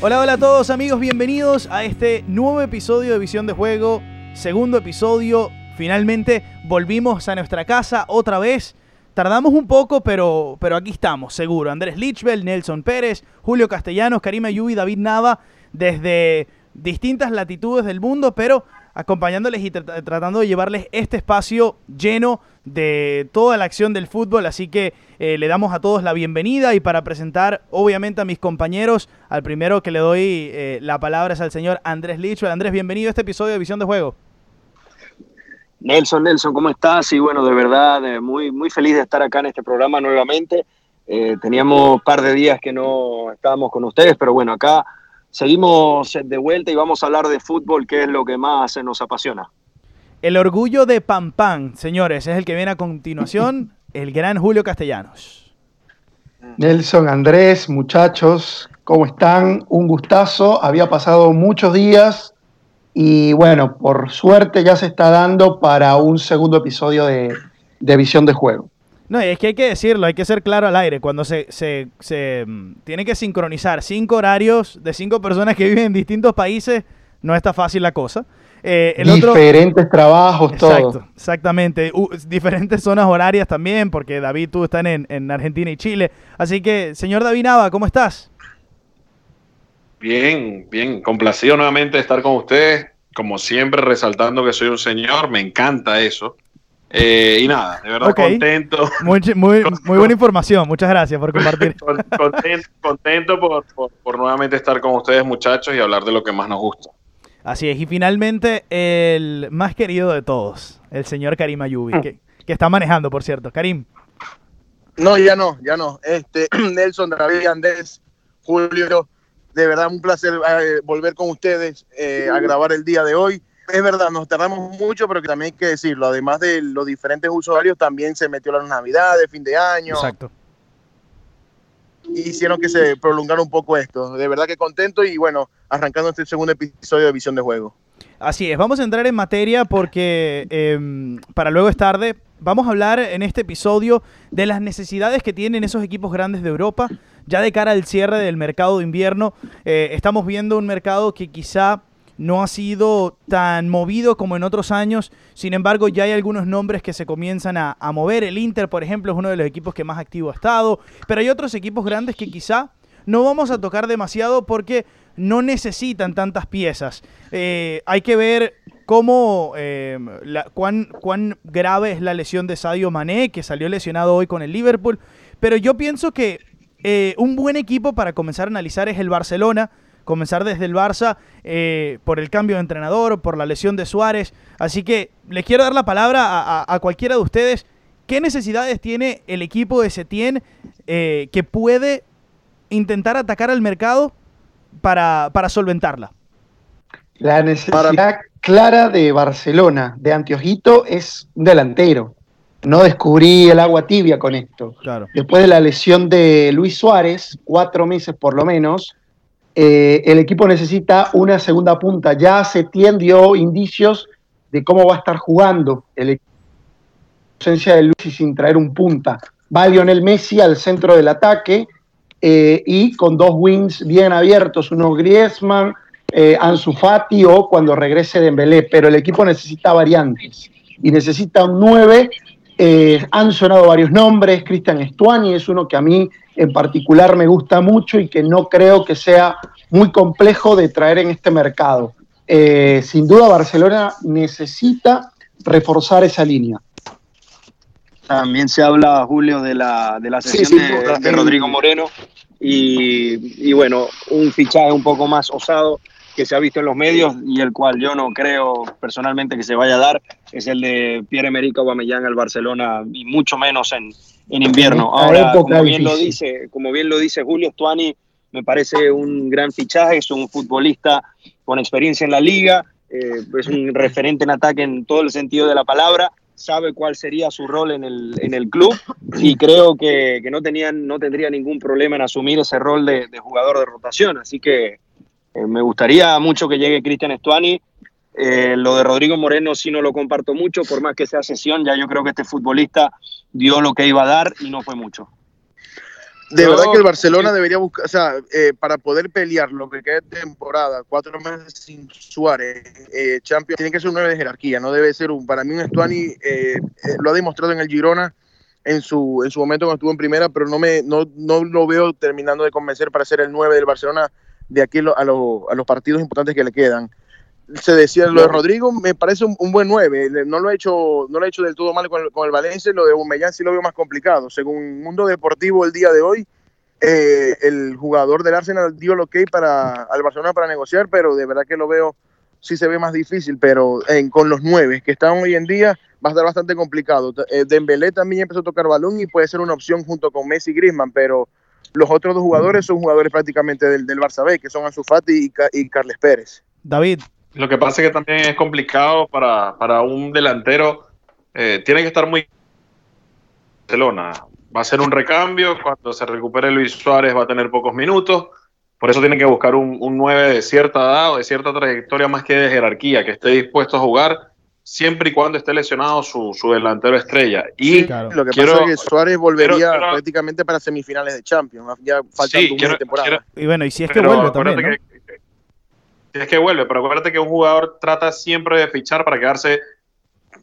Hola, hola a todos amigos, bienvenidos a este nuevo episodio de Visión de Juego, segundo episodio, finalmente volvimos a nuestra casa otra vez. Tardamos un poco, pero, pero aquí estamos, seguro. Andrés Lichbel, Nelson Pérez, Julio Castellanos, Karim Ayubi, David Nava, desde distintas latitudes del mundo, pero acompañándoles y tratando de llevarles este espacio lleno de toda la acción del fútbol. Así que eh, le damos a todos la bienvenida y para presentar obviamente a mis compañeros, al primero que le doy eh, la palabra es al señor Andrés Lichwell. Andrés, bienvenido a este episodio de Visión de Juego. Nelson, Nelson, ¿cómo estás? Y bueno, de verdad, eh, muy, muy feliz de estar acá en este programa nuevamente. teníamos un par de días que no estábamos con ustedes, pero bueno, acá seguimos de vuelta y vamos a hablar de fútbol, que es lo que más nos apasiona. El orgullo de Pampán, señores, es el que viene a continuación, el gran Julio Castellanos. Nelson, Andrés, muchachos, ¿cómo están? Un gustazo, había pasado muchos días y bueno, por suerte ya se está dando para un segundo episodio de, Visión de Juego. No, es que hay que decirlo, hay que ser claro al aire. Cuando se, se, se mm, tiene que sincronizar cinco horarios de cinco personas que viven en distintos países, no está fácil la cosa. Eh, diferentes trabajos, todo. Exactamente. diferentes zonas horarias también, porque David, tú estás en, en, Argentina y Chile. Así que, señor David Nava, ¿cómo estás? Bien, bien. Complacido nuevamente de estar con ustedes. Como siempre, resaltando que soy un señor. Me encanta eso. Eh, y nada, de verdad contento. Muy, muy, muy, buena información, muchas gracias por compartir. contento, contento por, por, nuevamente estar con ustedes muchachos y hablar de lo que más nos gusta. Así es, y finalmente el más querido de todos, el señor Karim Ayubi, mm. que, que, está manejando, por cierto. Karim. No, ya no, ya no. Este, Nelson, David, Andrés, Julio, de verdad un placer eh, volver con ustedes eh, a grabar el día de hoy. Es verdad, nos tardamos mucho, pero que también hay que decirlo, además de los diferentes usuarios, también se metió la Navidad, de fin de año. Exacto hicieron que se prolongara un poco esto. De verdad que contento y bueno, arrancando este segundo episodio de Visión de Juego. Así es, vamos a entrar en materia porque em, para luego es tarde. Vamos a hablar en este episodio de las necesidades que tienen esos equipos grandes de Europa. Ya de cara al cierre del mercado de invierno, eh, estamos viendo un mercado que quizá no ha sido tan movido como en otros años. Sin embargo, ya hay algunos nombres que se comienzan a, mover. El Inter, por ejemplo, es uno de los equipos que más activo ha estado. Pero hay otros equipos grandes que quizá no vamos a tocar demasiado porque no necesitan tantas piezas. Eh, hay que ver cómo, eh, cuán, cuán grave es la lesión de Sadio Mané, que salió lesionado hoy con el Liverpool. Pero yo pienso que eh, un buen equipo para comenzar a analizar es el Barcelona comenzar desde el Barça eh, por el cambio de entrenador, por la lesión de Suárez. Así que les quiero dar la palabra a, cualquiera de ustedes. ¿Qué necesidades tiene el equipo de Setién eh, que puede intentar atacar al mercado para, solventarla? La necesidad clara de Barcelona, de Antiojito, es un delantero. No descubrí el agua tibia con esto. Después de la lesión de Luis Suárez, cuatro meses por lo menos, eh, el equipo necesita una segunda punta. Ya se dio indicios de cómo va a estar jugando el ausencia de Luis y sin traer un punta. Va Lionel Messi al centro del ataque eh, y con dos wings bien abiertos, uno Griezmann, eh, Ansu Fati o cuando regrese Dembélé, pero el equipo necesita variantes y necesita un 9. Han sonado varios nombres, Cristian Estuani es uno que a mí en particular me gusta mucho y que no creo que sea muy complejo de traer en este mercado. Eh, sin duda Barcelona necesita reforzar esa línea. También se habla, Julio, de la, de la sesión de, Rodrigo Moreno y, y, bueno, un fichaje un poco más osado que se ha visto en los medios y el cual yo no creo personalmente que se vaya a dar es el de Pierre-Emerick Aubameyang al Barcelona y mucho menos en, en invierno. Ahora, como bien, lo dice, como bien lo dice Julio Stuani, me parece un gran fichaje, es un futbolista con experiencia en la liga, eh, es un referente en ataque en todo el sentido de la palabra, sabe cuál sería su rol en el, en el club y creo que, que no, tenían, no tendría ningún problema en asumir ese rol de, de jugador de rotación. Así que eh, me gustaría mucho que llegue Cristian Stuani eh, lo de Rodrigo Moreno sí no lo comparto mucho, por más que sea sesión, ya yo creo que este futbolista dio lo que iba a dar y no fue mucho. De verdad que el Barcelona debería buscar, o sea, eh, para poder pelear lo que queda de temporada, cuatro meses sin Suárez, eh, Champions, tiene que ser un 9 de jerarquía, no debe ser un, para mí un Estuani, eh, lo ha demostrado en el Girona en su, en su momento cuando estuvo en primera, pero no, me, no, no lo veo terminando de convencer para ser el 9 del Barcelona de aquí a, a los partidos importantes que le quedan se decía lo de Rodrigo, me parece un, buen 9. No lo, ha hecho, no lo ha hecho del todo mal con el, con el Valencia. Lo de Bumellán sí lo veo más complicado. Según Mundo Deportivo, el día de hoy, eh, el jugador del Arsenal dio el ok para, al Barcelona para negociar, pero de verdad que lo veo, sí se ve más difícil. Pero con los 9 que están hoy en día, va a estar bastante complicado. Eh, Dembélé también empezó a tocar balón y puede ser una opción junto con Messi y Griezmann, pero los otros dos jugadores son jugadores prácticamente del, del Barça B, que son Ansu Fati y, y Carles Pérez. David, lo que pasa es que también es complicado para, un delantero. Eh, tiene que estar muy. Barcelona va a ser un recambio. Cuando se recupere Luis Suárez va a tener pocos minutos. Por eso tiene que buscar un, un 9 de cierta edad o de cierta trayectoria más que de jerarquía, que esté dispuesto a jugar siempre y cuando esté lesionado su, delantero estrella. Y lo que pasa es que Suárez volvería prácticamente para semifinales de Champions, ya faltando una temporada. y bueno, y si es que vuelve también, es que vuelve, pero acuérdate que un jugador trata siempre de fichar para quedarse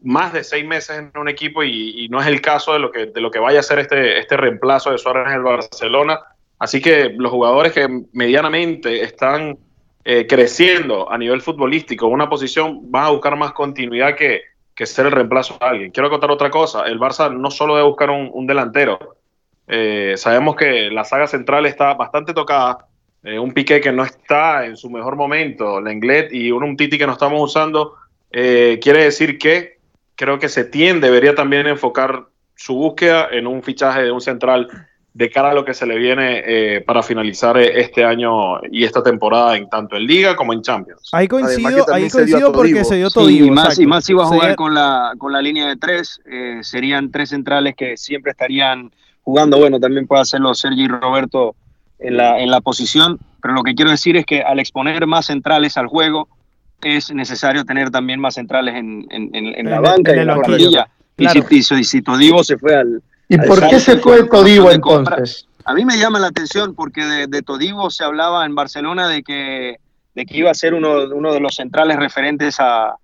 más de seis meses en un equipo y, no es el caso de lo que, de lo que vaya a ser este, este reemplazo de Suárez en el Barcelona. Así que los jugadores que medianamente están eh, creciendo a nivel futbolístico, una posición, van a buscar más continuidad que, que, ser el reemplazo de alguien. Quiero contar otra cosa, el Barça no solo debe buscar un, delantero, eh, sabemos que la saga central está bastante tocada, eh, un Piqué que no está en su mejor momento, Lenglet y un, un Titi que no estamos usando, quiere decir que creo que Setién debería también enfocar su búsqueda en un fichaje de un central de cara a lo que se le viene eh, para finalizar este año y esta temporada en tanto en Liga como en Champions. Ahí coincido, ahí coincido porque se dio todo. y, más, y más iba a jugar con, la, con la línea de tres, serían tres centrales que siempre estarían jugando. Bueno, también puede hacerlo Sergi y Roberto en la, en la posición, pero lo que quiero decir es que al exponer más centrales al juego, es necesario tener también más centrales en, en, la banca y en la plantilla. Y, si, Todivo se fue al... ¿Y por qué se fue Todivo entonces? A mí me llama la atención porque de, Todivo se hablaba en Barcelona de que, de que iba a ser uno, uno de los centrales referentes a,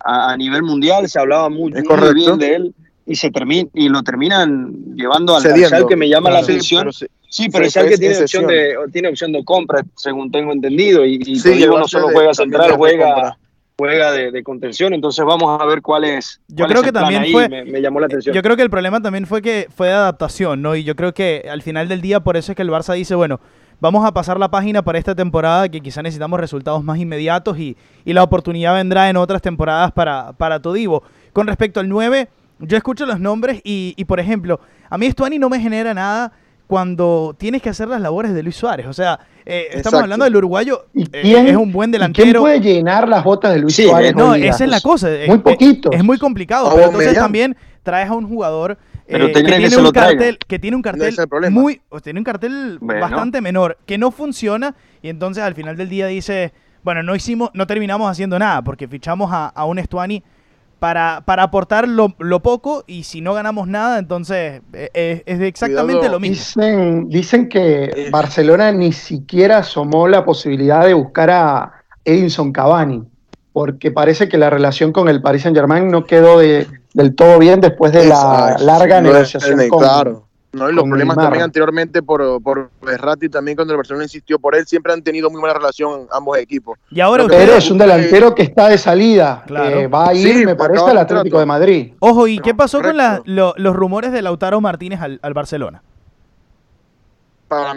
a, nivel mundial, se hablaba muy, bien de él y se termina y lo terminan llevando al Cediendo, que me llama la atención. Sí, pero es que tiene opción, de, tiene opción de compra, según tengo entendido, y, y no solo juega central, juega, juega de, contención, entonces vamos a ver cuál es. Yo creo que también fue. Me, llamó la atención. Yo creo que el problema también fue que fue de adaptación, ¿no? Y yo creo que al final del día, por eso es que el Barça dice, bueno, vamos a pasar la página para esta temporada, que quizá necesitamos resultados más inmediatos y, y la oportunidad vendrá en otras temporadas para, para Todivo. Con respecto al 9, yo escucho los nombres y, y por ejemplo, a mí Stuani no me genera nada cuando tienes que hacer las labores de Luis Suárez. O sea, eh, estamos hablando del uruguayo, ¿Y eh, es un buen delantero. ¿Quién puede llenar las botas de Luis Suárez? No, esa es la cosa. Muy poquito. Es, muy complicado. pero entonces también traes a un jugador eh, que, tiene un cartel, que tiene un cartel muy, tiene un cartel bastante menor, que no funciona, y entonces al final del día dice, bueno, no hicimos, no terminamos haciendo nada, porque fichamos a, a un Estuani para, para aportar lo, poco y si no ganamos nada, entonces eh, eh, es, exactamente lo mismo. Dicen, dicen que Barcelona ni siquiera asomó la posibilidad de buscar a Edinson Cavani, porque parece que la relación con el Paris Saint Germain no quedó de, del todo bien después de la larga negociación con, claro. ¿No? Y los problemas también anteriormente por, por Berratti también cuando el Barcelona insistió por él, siempre han tenido muy buena relación ambos equipos. Y ahora Pero es un delantero que está de salida, claro. va a ir, me parece, al Atlético de Madrid. Ojo, ¿y qué pasó con los rumores de Lautaro Martínez al, Barcelona?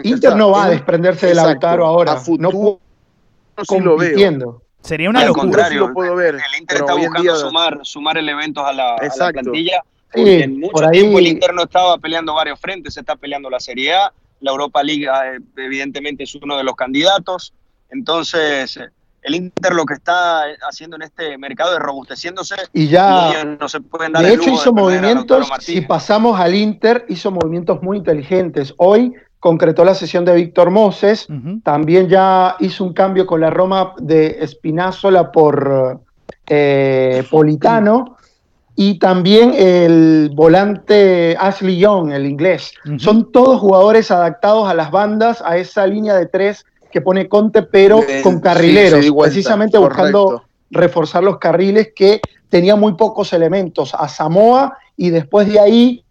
Inter no va a desprenderse de Lautaro ahora. no lo veo. Sería una locura. Contrario, lo puedo ver, el Inter está buscando sumar, sumar elementos a la, a la plantilla porque en mucho tiempo el interno estaba peleando varios frentes, se está peleando la Serie A, la Europa League eh, evidentemente es uno de los candidatos, entonces eh, el Inter lo que está haciendo en este mercado es robusteciéndose y ya no se pueden dar de hecho hizo movimientos si pasamos al Inter hizo movimientos muy inteligentes. Hoy concretó la sesión de Víctor Moses también ya hizo un cambio con la Roma de Espinazzola por eh, Politano y también el volante Ashley Young, el inglés. Son todos jugadores adaptados a las bandas, a esa línea de tres que pone Conte, pero con carrileros, precisamente buscando reforzar los carriles que tenían muy pocos elementos. A Samoa y después de ahí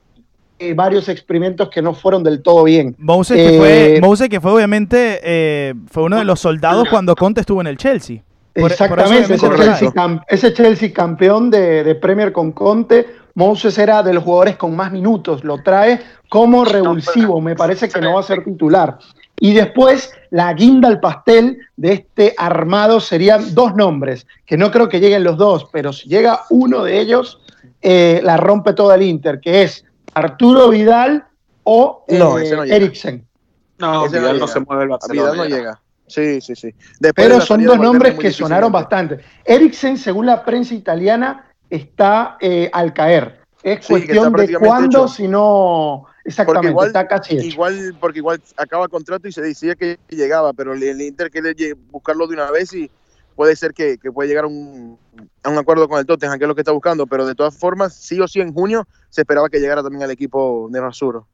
eh, varios experimentos que no fueron del todo bien. Mose, que, fue, eh, que fue obviamente eh, fue uno de los soldados cuando Conte estuvo en el Chelsea. Exactamente, ese, Chelsea, campeón de, Premier con Conte, Moses era de los jugadores con más minutos, lo trae como revulsivo, me parece que no va a ser titular. Y después, la guinda al pastel de este armado serían dos nombres, que no creo que lleguen los dos, pero si llega uno de ellos, eh, la rompe todo el Inter, que es Arturo Vidal o eh, Eriksen. No, Vidal no, se mueve el Vidal no llega. Sí, sí, sí. Pero son dos nombres que sonaron bastante. Eriksen, según la prensa italiana, está eh, al caer. Es cuestión de cuándo, si no. Exactamente, igual, está casi Igual, porque igual acaba el contrato y se decía que llegaba, pero el, Inter quiere buscarlo de una vez y puede ser que, puede llegar a un, a un acuerdo con el Tottenham, que es lo que está buscando, pero de todas formas, sí o sí en junio se esperaba que llegara también al equipo de Rasuro.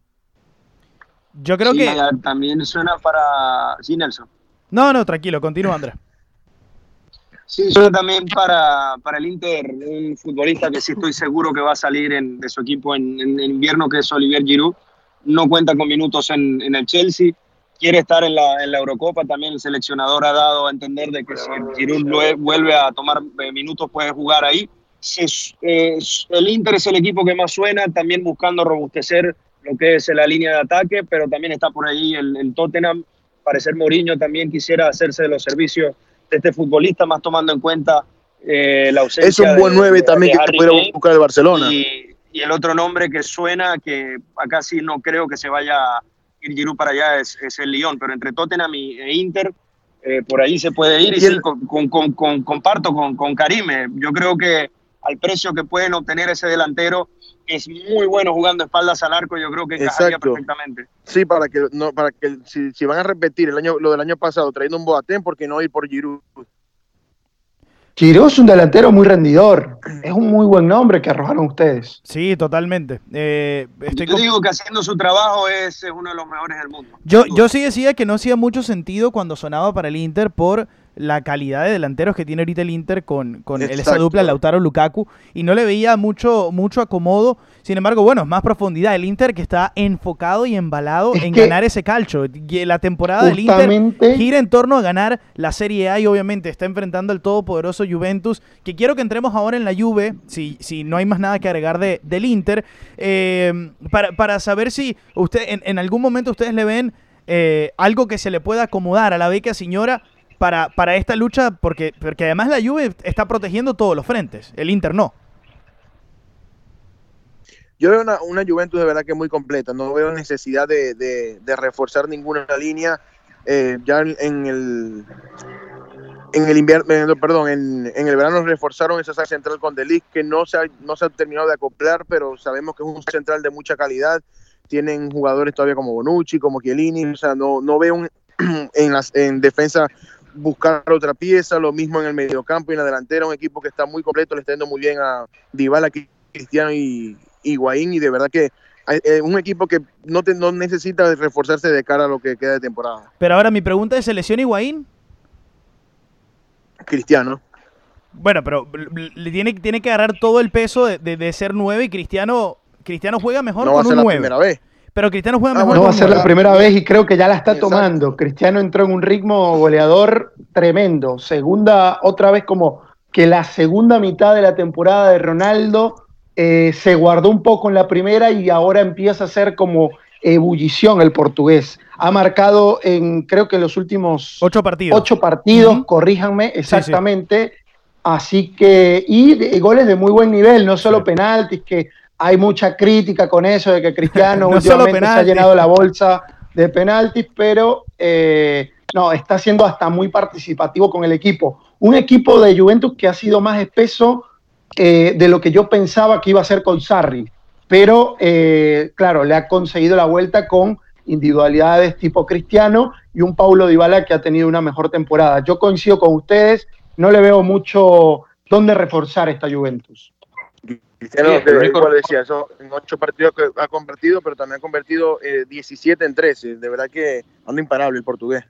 Yo creo que. También suena para. Sí, Nelson. No, no, tranquilo, continúa, Andrés. Sí, yo también para, para, el Inter, un futbolista que sí estoy seguro que va a salir en, de su equipo en, invierno, que es Olivier Giroud. No cuenta con minutos en, en el Chelsea, quiere estar en la, en la, Eurocopa. También el seleccionador ha dado a entender de que si Giroud vuelve a tomar eh, minutos puede jugar ahí. el Inter es el equipo que más suena, también buscando robustecer lo que es la línea de ataque, pero también está por ahí el, el Tottenham parecer Mourinho también quisiera hacerse de los servicios de este futbolista, más tomando en cuenta eh, la ausencia. Es un buen 9 también que pudiera buscar el Barcelona. Y, el otro nombre que suena, que acá sí no creo que se vaya a ir Giroud para allá, es, el Lyon, pero entre Tottenham e Inter, eh, por ahí se puede ir. Y, con, con, comparto con, con Karime. Yo creo que al precio que pueden obtener ese delantero, es muy bueno jugando espaldas al arco, yo creo que encajaría perfectamente. Sí, para que no, para que si, van a repetir el año lo del año pasado trayendo un Boateng, porque no ir por Giroud? Giroud es un delantero muy rendidor. Es un muy buen nombre que arrojaron ustedes. Sí, totalmente. Eh, yo digo que haciendo su trabajo es, uno de los mejores del mundo. Yo, yo sí decía que no hacía mucho sentido cuando sonaba para el Inter por la calidad de delanteros que tiene ahorita el Inter con, con esa dupla Lautaro Lukaku y no le veía mucho, mucho acomodo. Sin embargo, bueno, más profundidad. El Inter que está enfocado y embalado en ganar ese calcho. La temporada del Inter gira en torno a ganar la Serie A y obviamente está enfrentando al todopoderoso Juventus. Que quiero que entremos ahora en la Juve, si, si no hay más nada que agregar de, del Inter, eh, para, para, saber si usted en, en, algún momento ustedes le ven eh, algo que se le pueda acomodar a la beca señora para, para esta lucha, porque, porque además la Juve está protegiendo todos los frentes, el Inter no. Yo veo una, una Juventus de verdad que muy completa, no veo necesidad de, reforzar ninguna línea. Eh, ya en, el en el invierno, perdón, en, el verano reforzaron esa central con Delis que no se, ha, no se ha terminado de acoplar, pero sabemos que es un central de mucha calidad. Tienen jugadores todavía como Bonucci, como Chiellini, o sea, no, no veo en, en defensa buscar otra pieza, lo mismo en el mediocampo y en la delantera, un equipo que está muy completo, le está yendo muy bien a Dybala, Cristiano y Higuaín, y de verdad que es eh, un equipo que no, te, no necesita reforzarse de cara a lo que queda de temporada. Pero ahora mi pregunta es, ¿se lesiona Higuaín? Cristiano. Bueno, pero le tiene, tiene que agarrar todo el peso de, ser nueve y Cristiano, Cristiano juega mejor con un 9. primera vez. Pero Cristiano juega ah, mejor. no va a ser la primera vez y creo que ya la está tomando. Cristiano entró en un ritmo goleador tremendo. Segunda, otra vez como que la segunda mitad de la temporada de Ronaldo eh, se guardó un poco en la primera y ahora empieza a ser como ebullición el portugués. Ha marcado en, creo que en los últimos ocho partidos, ocho partidos corríjanme exactamente. Así que, y, goles de muy buen nivel, no solo penaltis, que hay mucha crítica con eso de que Cristiano últimamente se ha llenado la bolsa de penaltis, pero eh, no, está siendo hasta muy participativo con el equipo. Un equipo de Juventus que ha sido más espeso eh, de lo que yo pensaba que iba a ser con Sarri, pero eh, claro, le ha conseguido la vuelta con individualidades tipo Cristiano y un Paulo Dybala que ha tenido una mejor temporada. Yo coincido con ustedes, no le veo mucho dónde reforzar esta Juventus. Cristiano, decía, eso, en ocho partidos que ha convertido, pero también ha convertido 17 eh, en 13. De verdad que anda imparable el portugués.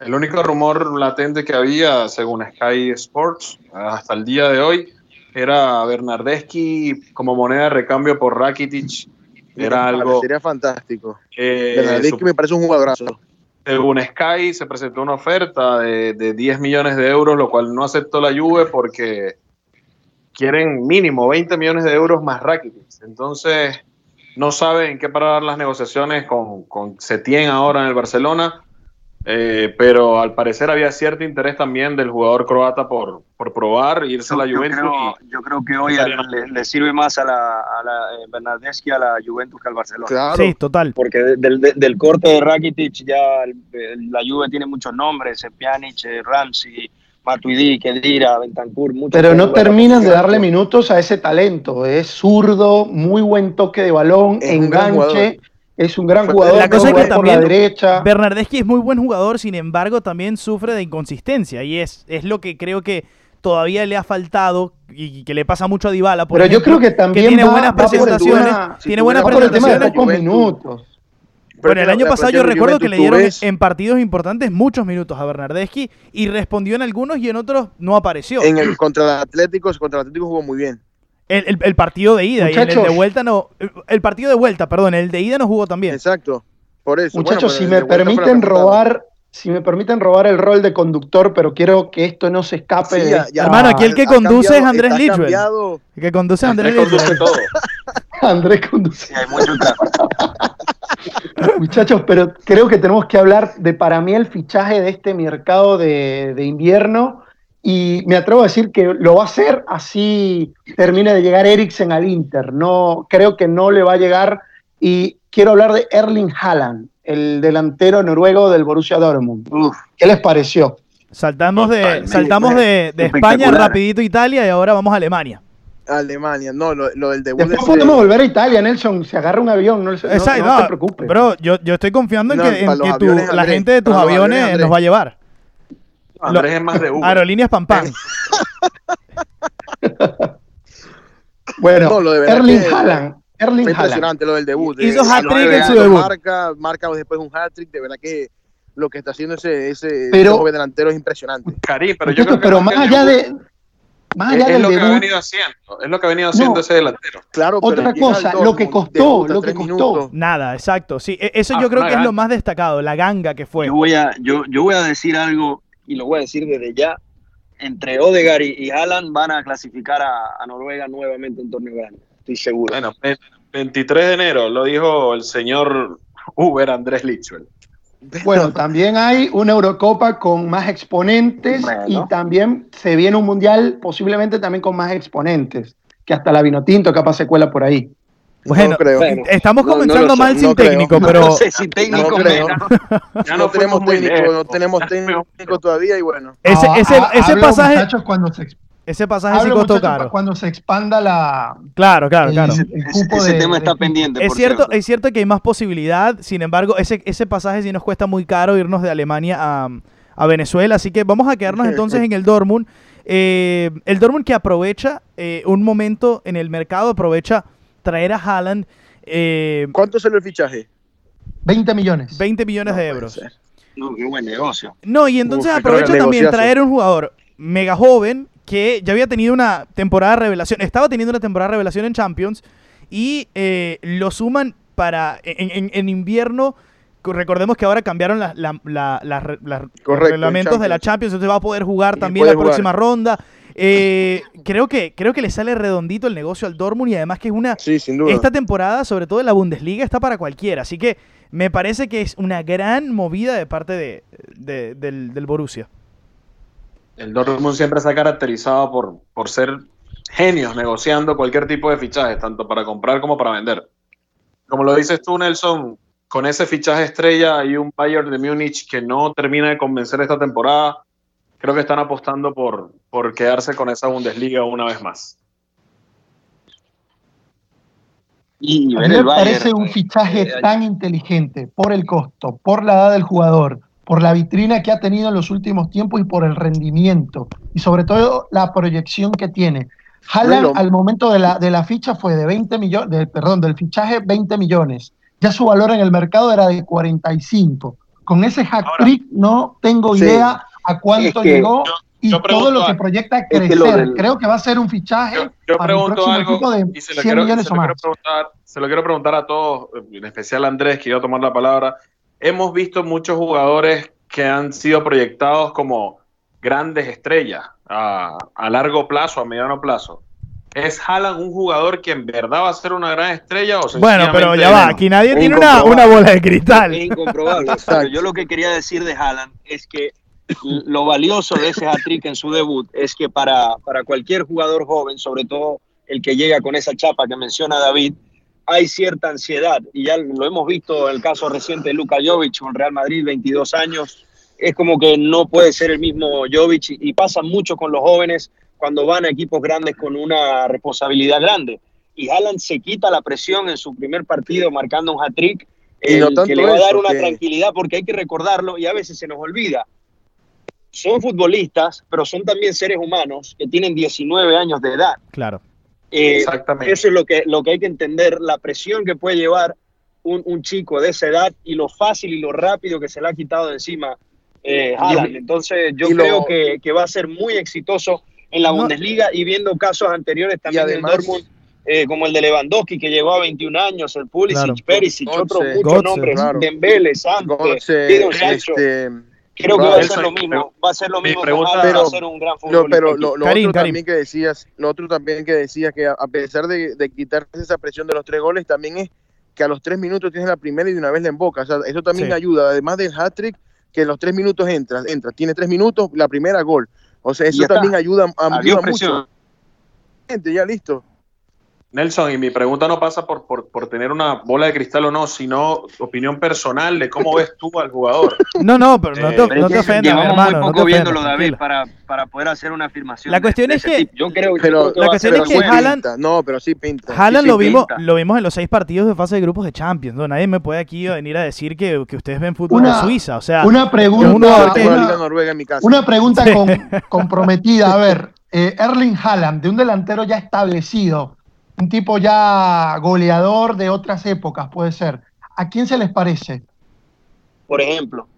El único rumor latente que había, según Sky Sports, hasta el día de hoy, era Bernardeschi como moneda de recambio por Rakitic. Era algo. Sería fantástico. Bernardeschi me parece un jugadorazo. Según Sky, se presentó una oferta de, de 10 millones de euros, lo cual no aceptó la Juve porque quieren mínimo 20 millones de euros más Rakitic. Entonces, no saben en qué parar las negociaciones con, con Setién ahora en el Barcelona. Eh, pero al parecer había cierto interés también del jugador croata por, por probar irse a la Juventus. Yo creo, que hoy le, sirve más a la, a la eh, Bernardeschi a la Juventus que al Barcelona. Sí, total. Porque del, del, corte de Rakitic ya la Juve tiene muchos nombres, Pjanic, eh, Ramsey, Matuidi, Kedira, Bentancur, muchos. Pero no terminan de darle minutos a ese talento. Es zurdo, muy buen toque de balón, enganche es un gran jugador. La cosa es que también la derecha. Bernardeschi es muy buen jugador, sin embargo, también sufre de inconsistencia. Y es, es lo que creo que todavía le ha faltado y que le pasa mucho a Dybala. Pero yo creo que también tiene buenas presentaciones. tiene buenas presentaciones. minutos. Bueno, el año pasado yo recuerdo que le dieron en partidos importantes muchos minutos a Bernardeschi y respondió en algunos y en otros no apareció. En el contra el Atlético, contra el Atlético jugó muy bien. El, partido de ida y el de vuelta no. El, partido de vuelta, perdón, el de ida no jugó también. Exacto. Por eso. Muchachos, si me permiten robar, si me permiten robar el rol de conductor, pero quiero que esto no se escape. de Hermano, aquí el que conduce es Andrés Litchwell. El que conduce es Andrés Litchwell. Andrés conduce. Muchachos, pero creo que tenemos que hablar de para mí el fichaje de este mercado de, de invierno y me atrevo a decir que lo va a hacer así termine de llegar Eriksen al Inter. No, creo que no le va a llegar. Y quiero hablar de Erling Haaland, el delantero noruego del Borussia Dortmund. ¿Qué les pareció? Saltamos de, saltamos de, España rapidito Italia y ahora vamos a Alemania. Alemania, no, lo, del debut Después podemos volver a Italia, Nelson. Se agarra un avión, no, Exacto, no, te preocupes. Pero yo, yo estoy confiando en que, la gente de tus aviones nos va a llevar. Andrés es más de Uber. Aerolíneas Pam bueno, lo de Erling Haaland. Erling impresionante lo del debut. Hizo hat-trick en su debut. Marca, marca después un hat-trick. De verdad que lo que está haciendo ese, ese pero, joven delantero es impresionante. Cari, pero yo creo que pero más allá de... Más allá es, lo que ha venido haciendo, es lo que ha venido haciendo ese delantero. Claro, otra cosa, lo que costó, lo que costó. Nada, exacto. Sí, e-, eso yo ah, creo que es lo más destacado, la ganga que fue. Yo voy a, yo, yo voy a decir algo y lo voy a decir desde ya, entre Odegaard y, Haaland van a clasificar a, Noruega nuevamente en torneo grande, estoy seguro. Bueno, 23 de enero, lo dijo el señor Uber Andrés Lichwell. Bueno, también hay una Eurocopa con más exponentes y también se viene un mundial posiblemente también con más exponentes, que hasta la Vinotinto capaz se cuela por ahí. Bueno, estamos comenzando mal sin técnico, pero. No sé si técnico Ya no, tenemos técnico, no tenemos técnico todavía y bueno. Ese, ah, ese, ah, ese pasaje. Cuando se, ese pasaje sí costó caro. Cuando se expanda la. Claro, claro, claro. ese tema está pendiente. Es cierto, es cierto que hay más posibilidad, sin embargo, ese, ese pasaje sí nos cuesta muy caro irnos de Alemania a, a Venezuela, así que vamos a quedarnos entonces en el Dortmund. Eh, el Dortmund que aprovecha eh, un momento en el mercado, aprovecha traer a Haaland. Eh, ¿Cuánto salió el fichaje? 20 millones. 20 millones de euros. No, qué buen negocio. No, y entonces aprovecha también traer un jugador mega joven que ya había tenido una temporada de revelación, estaba teniendo una temporada de revelación en Champions y eh, lo suman para en, invierno. Recordemos que ahora cambiaron los reglamentos de la Champions, entonces va a poder jugar también la próxima ronda. Eh, creo, que, creo que le sale redondito el negocio al Dortmund y además que es una... Sí, sin duda. Esta temporada, sobre todo en la Bundesliga, está para cualquiera. Así que me parece que es una gran movida de parte de, del, Borussia. El Dortmund siempre se ha caracterizado por, por ser genios negociando cualquier tipo de fichaje, tanto para comprar como para vender. Como lo dices tú, Nelson, con ese fichaje estrella hay un Bayern de Múnich que no termina de convencer esta temporada creo que están apostando por, por quedarse con esa Bundesliga una vez más. Y a mí me parece un fichaje eh, tan inteligente por el costo, por la edad del jugador, por la vitrina que ha tenido en los últimos tiempos y por el rendimiento y sobre todo la proyección que tiene. Haaland al momento de la, de la ficha fue de 20 millones, perdón, del fichaje 20 millones. Ya su valor en el mercado era de 45. Con ese hack trick no tengo idea a cuánto llegó y todo lo que proyecta crecer. Creo que va a ser un fichaje yo, para pregunto algo de y se lo, quiero, millones se, lo quiero preguntar, se lo quiero preguntar a todos, en especial a Andrés, que iba a tomar la palabra. Hemos visto muchos jugadores que han sido proyectados como grandes estrellas a, a largo plazo, a mediano plazo. ¿Es Haaland un jugador que en verdad va a ser una gran estrella o Bueno, pero ya va, aquí nadie tiene una, una, bola de cristal. Es incomprobable. Yo lo que quería decir de Haaland es que lo valioso de ese hat-trick en su debut es que para, para cualquier jugador joven, sobre todo el que llega con esa chapa que menciona David, hay cierta ansiedad. Y ya lo hemos visto en el caso reciente de Luka Jovic con Real Madrid, 22 años. Es como que no puede ser el mismo Jovic y, pasa mucho con los jóvenes cuando van a equipos grandes con una responsabilidad grande. Y Haaland se quita la presión en su primer partido marcando un hat-trick, que le va a dar una tranquilidad porque hay que recordarlo y a veces se nos olvida son futbolistas, pero son también seres humanos que tienen 19 años de edad. Claro. Eh, Exactamente. Eso es lo que, lo que hay que entender, la presión que puede llevar un, chico de esa edad y lo fácil y lo rápido que se le ha quitado de encima eh, Entonces yo creo que, que, va a ser muy exitoso en la Bundesliga y viendo casos anteriores también en Dortmund. Eh, como el de Lewandowski que llegó a 21 años, el Pulisic, Perisic, otros muchos nombres, Dembele, Santos, Sancho. Este, Creo que va a ser lo mismo, va a ser lo mismo, pregunta, pero, va a ser un gran futbolista. pero lo, otro también que decías, lo otro también que decías que a pesar de, de quitarse esa presión de los tres goles, también es que a los tres minutos tienes la primera y de una vez la emboca. O sea, eso también ayuda, además del hat-trick, que en los tres minutos entras, entra, tiene tres minutos, la primera gol. O sea, eso también ayuda, ayuda mucho. Gente, ya listo. Nelson, y mi pregunta no pasa por, por, tener una bola de cristal o no, sino opinión personal de cómo ves tú al jugador. No, no, pero no te, no te ofendas, hermano. muy poco viéndolo, David, para, para poder hacer una afirmación. La cuestión es que, yo creo que la cuestión es que Haaland, no, pero sí pinta. Haaland lo vimos, lo vimos en los seis partidos de fase de grupos de Champions. No, nadie me puede aquí venir a decir que, que ustedes ven fútbol de Suiza, o sea, una pregunta, una, una pregunta comprometida, a ver, eh, Erling Haaland, de un delantero ya establecido un tipo ya goleador de otras épocas, puede ser. ¿A quién se les parece? Por ejemplo.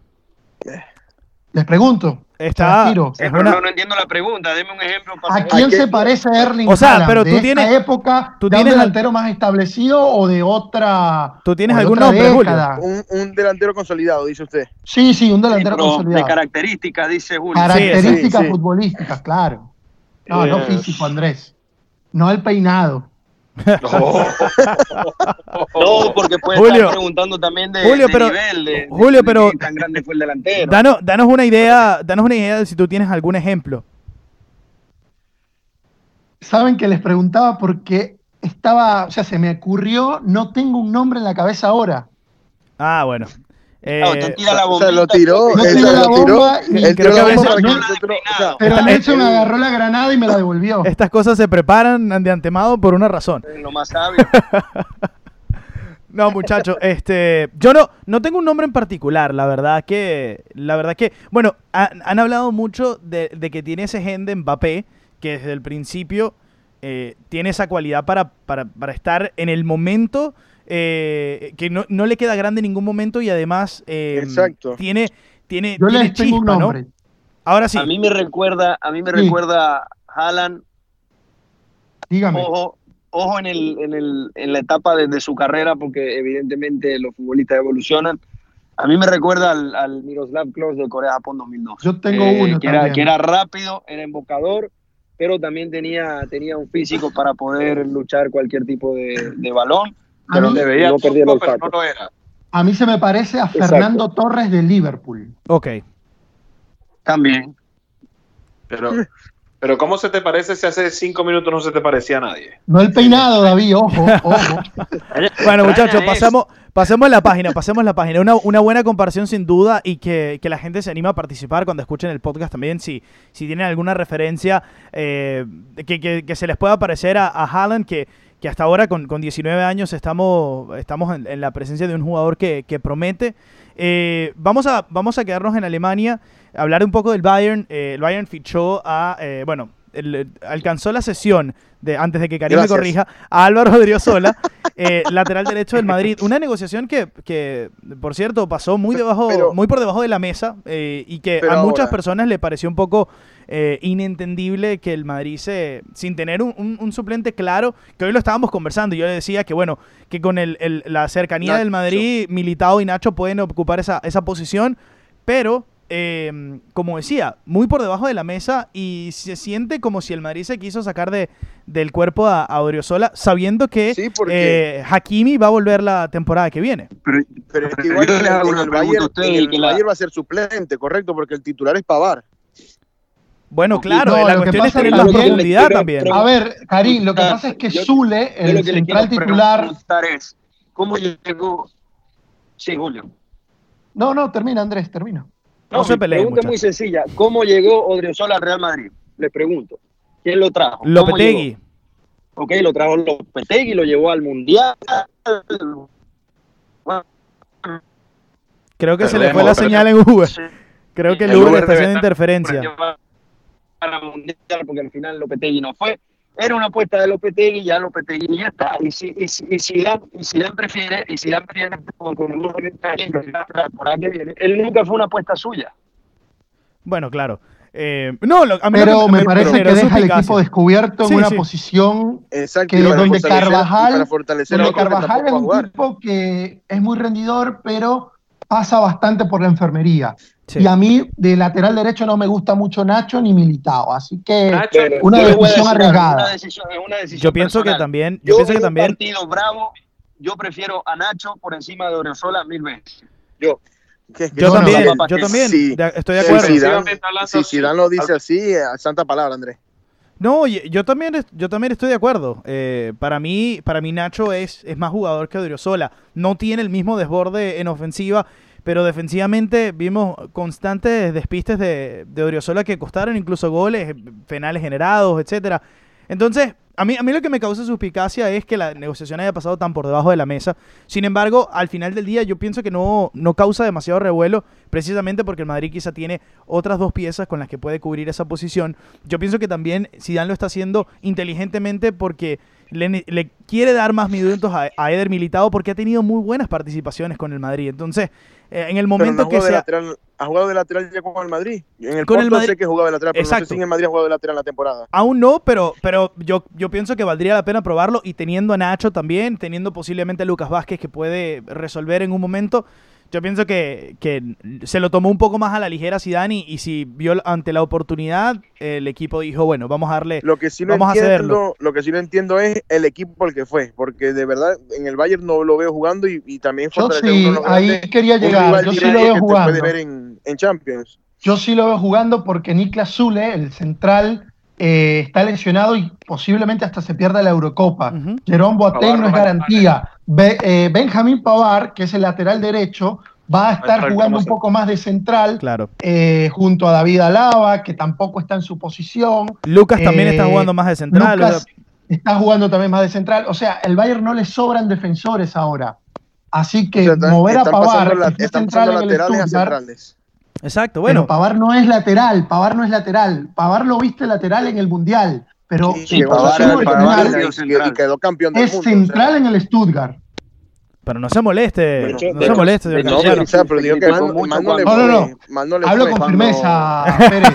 Les pregunto. Está, no, no, entiendo la pregunta, deme un ejemplo. ¿A quién se parece Erling O sea, pero tú de tienes época, ¿tú tienes un delantero más establecido o de otra ¿Tú tienes algún nombre, un, un, delantero consolidado, dice usted. Sí, sí, un delantero consolidado. De características, dice Julio. Características futbolísticas, claro. No, no físico, Andrés. No el peinado. No, porque puede estar preguntando también de, Julio, pero, nivel, de, Julio, pero tan grande fue el delantero. Danos, danos, una idea, danos una idea de si tú tienes algún ejemplo. Saben que les preguntaba porque estaba, o sea, se me ocurrió, no tengo un nombre en la cabeza ahora. Ah, bueno. Eh, te tira la bombita, lo tiró, no se lo tiró. Y creo que pero Nelson agarró la granada y me la devolvió. Estas cosas se preparan de antemano por una razón. Lo más sabio. No, muchachos, este, yo no, no tengo un nombre en particular, la verdad que, la verdad que, bueno, han, hablado mucho de, que tiene ese gen de Mbappé, que desde el principio eh, tiene esa cualidad para, para, para, estar en el momento eh, que no, no, le queda grande en ningún momento y además eh, tiene, tiene, tiene chispa, ¿no? Ahora sí. A mí me recuerda, a mí me recuerda Haaland. Dígame. Ojo, ojo en, el, en, el, en la etapa de, su carrera, porque evidentemente los futbolistas evolucionan. A mí me recuerda al, Miroslav Klose de Corea-Japón 2002. Yo tengo eh, uno que Era, que era rápido, era embocador, pero también tenía, tenía un físico para poder luchar cualquier tipo de, de balón a mí, A mí se me parece a Fernando Torres de Liverpool. Ok. También. Pero, pero ¿cómo se te parece si hace cinco minutos no se te parecía a nadie? No el peinado, David, ojo, ojo. bueno, muchachos, pasamos, pasemos la página, pasemos la página. Una, una buena comparación sin duda y que, la gente se anima a participar cuando escuchen el podcast también. Si, si tienen alguna referencia eh, que, se les pueda parecer a, a Haaland, que que hasta ahora con, con 19 años estamos, estamos en, la presencia de un jugador que, promete. Eh, vamos, a, vamos a quedarnos en Alemania, hablar un poco del Bayern. Eh, el Bayern fichó a, eh, bueno, alcanzó la sesión de, antes de que Karim me corrija, a Álvaro Odriozola, lateral derecho del Madrid. Una negociación que, que por cierto, pasó muy, debajo, muy por debajo de la mesa y que a muchas personas le pareció un poco eh, inentendible que el Madrid se, sin tener un, suplente claro, que hoy lo estábamos conversando, yo le decía que bueno, que con el, la cercanía del Madrid, Militao y Nacho pueden ocupar esa, esa posición, pero eh, como decía, muy por debajo de la mesa y se siente como si el Madrid se quiso sacar de, del cuerpo a, a Oriozola, sabiendo que eh, Hakimi va a volver la temporada que viene. Pero, pero es que igual en, el, Bayern, va a ser suplente, correcto, porque el titular es Pavar. Bueno, claro, la cuestión es tener la profundidad también. A ver, Karim, lo que pasa es que Zule, el central titular... Es, ¿Cómo llegó? Sí, Julio. No, no, termina, Andrés, termina. No, se peleen. pregunta es muy sencilla. ¿Cómo llegó Odriozola al Real Madrid? Le pregunto. ¿Quién lo trajo? Lopetegui. Ok, lo trajo Lopetegui, lo llevó al Mundial. Creo que se le fue la señal en Uber. Creo que el Uber está haciendo interferencia. Mundial porque al final Lopetegui no fue. Era una apuesta de Lopetegui, ya Lopetegui ya está. Y si, y, si, y si Dan, y si Dan prefiere, y si Dan prefiere con, con el por que viene, él nunca fue una apuesta suya. Bueno, claro. Eh, no, a mí pero me, me, parece que deja el equipo descubierto en una posición que donde Carvajal, donde Carvajal es un equipo que es muy rendidor, pero pasa bastante por la enfermería. Y a mí, de lateral derecho, no me gusta mucho Nacho ni Militao. Así que una decisión arriesgada. yo pienso que también. Yo, pienso que también. partido bravo, yo prefiero a Nacho por encima de Oriozola mil veces. Yo. yo, también, yo también, estoy de acuerdo. Si Zidane, lo dice así, santa palabra, Andrés. No, yo también, yo también estoy de acuerdo. Eh, para mí, para mí Nacho es, es más jugador que Odriozola. No tiene el mismo desborde en ofensiva pero defensivamente vimos constantes despistes de, de Oriozola que costaron incluso goles, penales generados, etcétera. Entonces, a mí, a mí lo que me causa suspicacia es que la negociación haya pasado tan por debajo de la mesa. Sin embargo, al final del día yo pienso que no, no causa demasiado revuelo, precisamente porque el Madrid quizá tiene otras dos piezas con las que puede cubrir esa posición. Yo pienso que también Zidane lo está haciendo inteligentemente porque le, quiere dar más minutos a, a Eder Militado porque ha tenido muy buenas participaciones con el Madrid. Entonces, eh, en el momento que sea... ha jugado de lateral ya con el Madrid. En el con el Madrid... sé que jugaba de lateral, pero Exacto. no sé si en el Madrid ha jugado de lateral la temporada. Aún no, pero, pero yo, yo pienso que valdría la pena probarlo y teniendo a Nacho también, teniendo posiblemente a Lucas Vázquez que puede resolver en un momento, yo pienso que, se lo tomó un poco más a la ligera Zidane y, si vio ante la oportunidad, el equipo dijo, bueno, vamos a darle, lo que sí vamos a cederlo. Lo que sí no entiendo es el equipo al que fue, porque de verdad en el Bayern no lo veo jugando y, también Yo sí, ahí quería llegar, yo sí lo veo jugando. ver en, Champions. Yo sí lo veo jugando porque Niklas Zule, el central, eh, está lesionado y posiblemente hasta se pierda la Eurocopa. Jerón Boateng no es garantía. Eh, Benjamín Pavar, que es el lateral derecho, va a estar jugando un poco más de central claro. Eh, junto a David Alaba, que tampoco está en su posición. Lucas también está jugando más de central. Lucas está jugando también más de central. O sea, el Bayern no le sobran defensores ahora. Así que mover a Pavar, que es central en el Stuttgart, Exacto, bueno. Pero Pavar no es lateral, Pavar no es lateral. Pavar lo viste lateral en el Mundial, pero sí, Pavar, quedó campeón del es central en el Stuttgart. Pero no se moleste, no se moleste, señor no, pero digo que no, no, no, Hablo con firmeza, Pérez.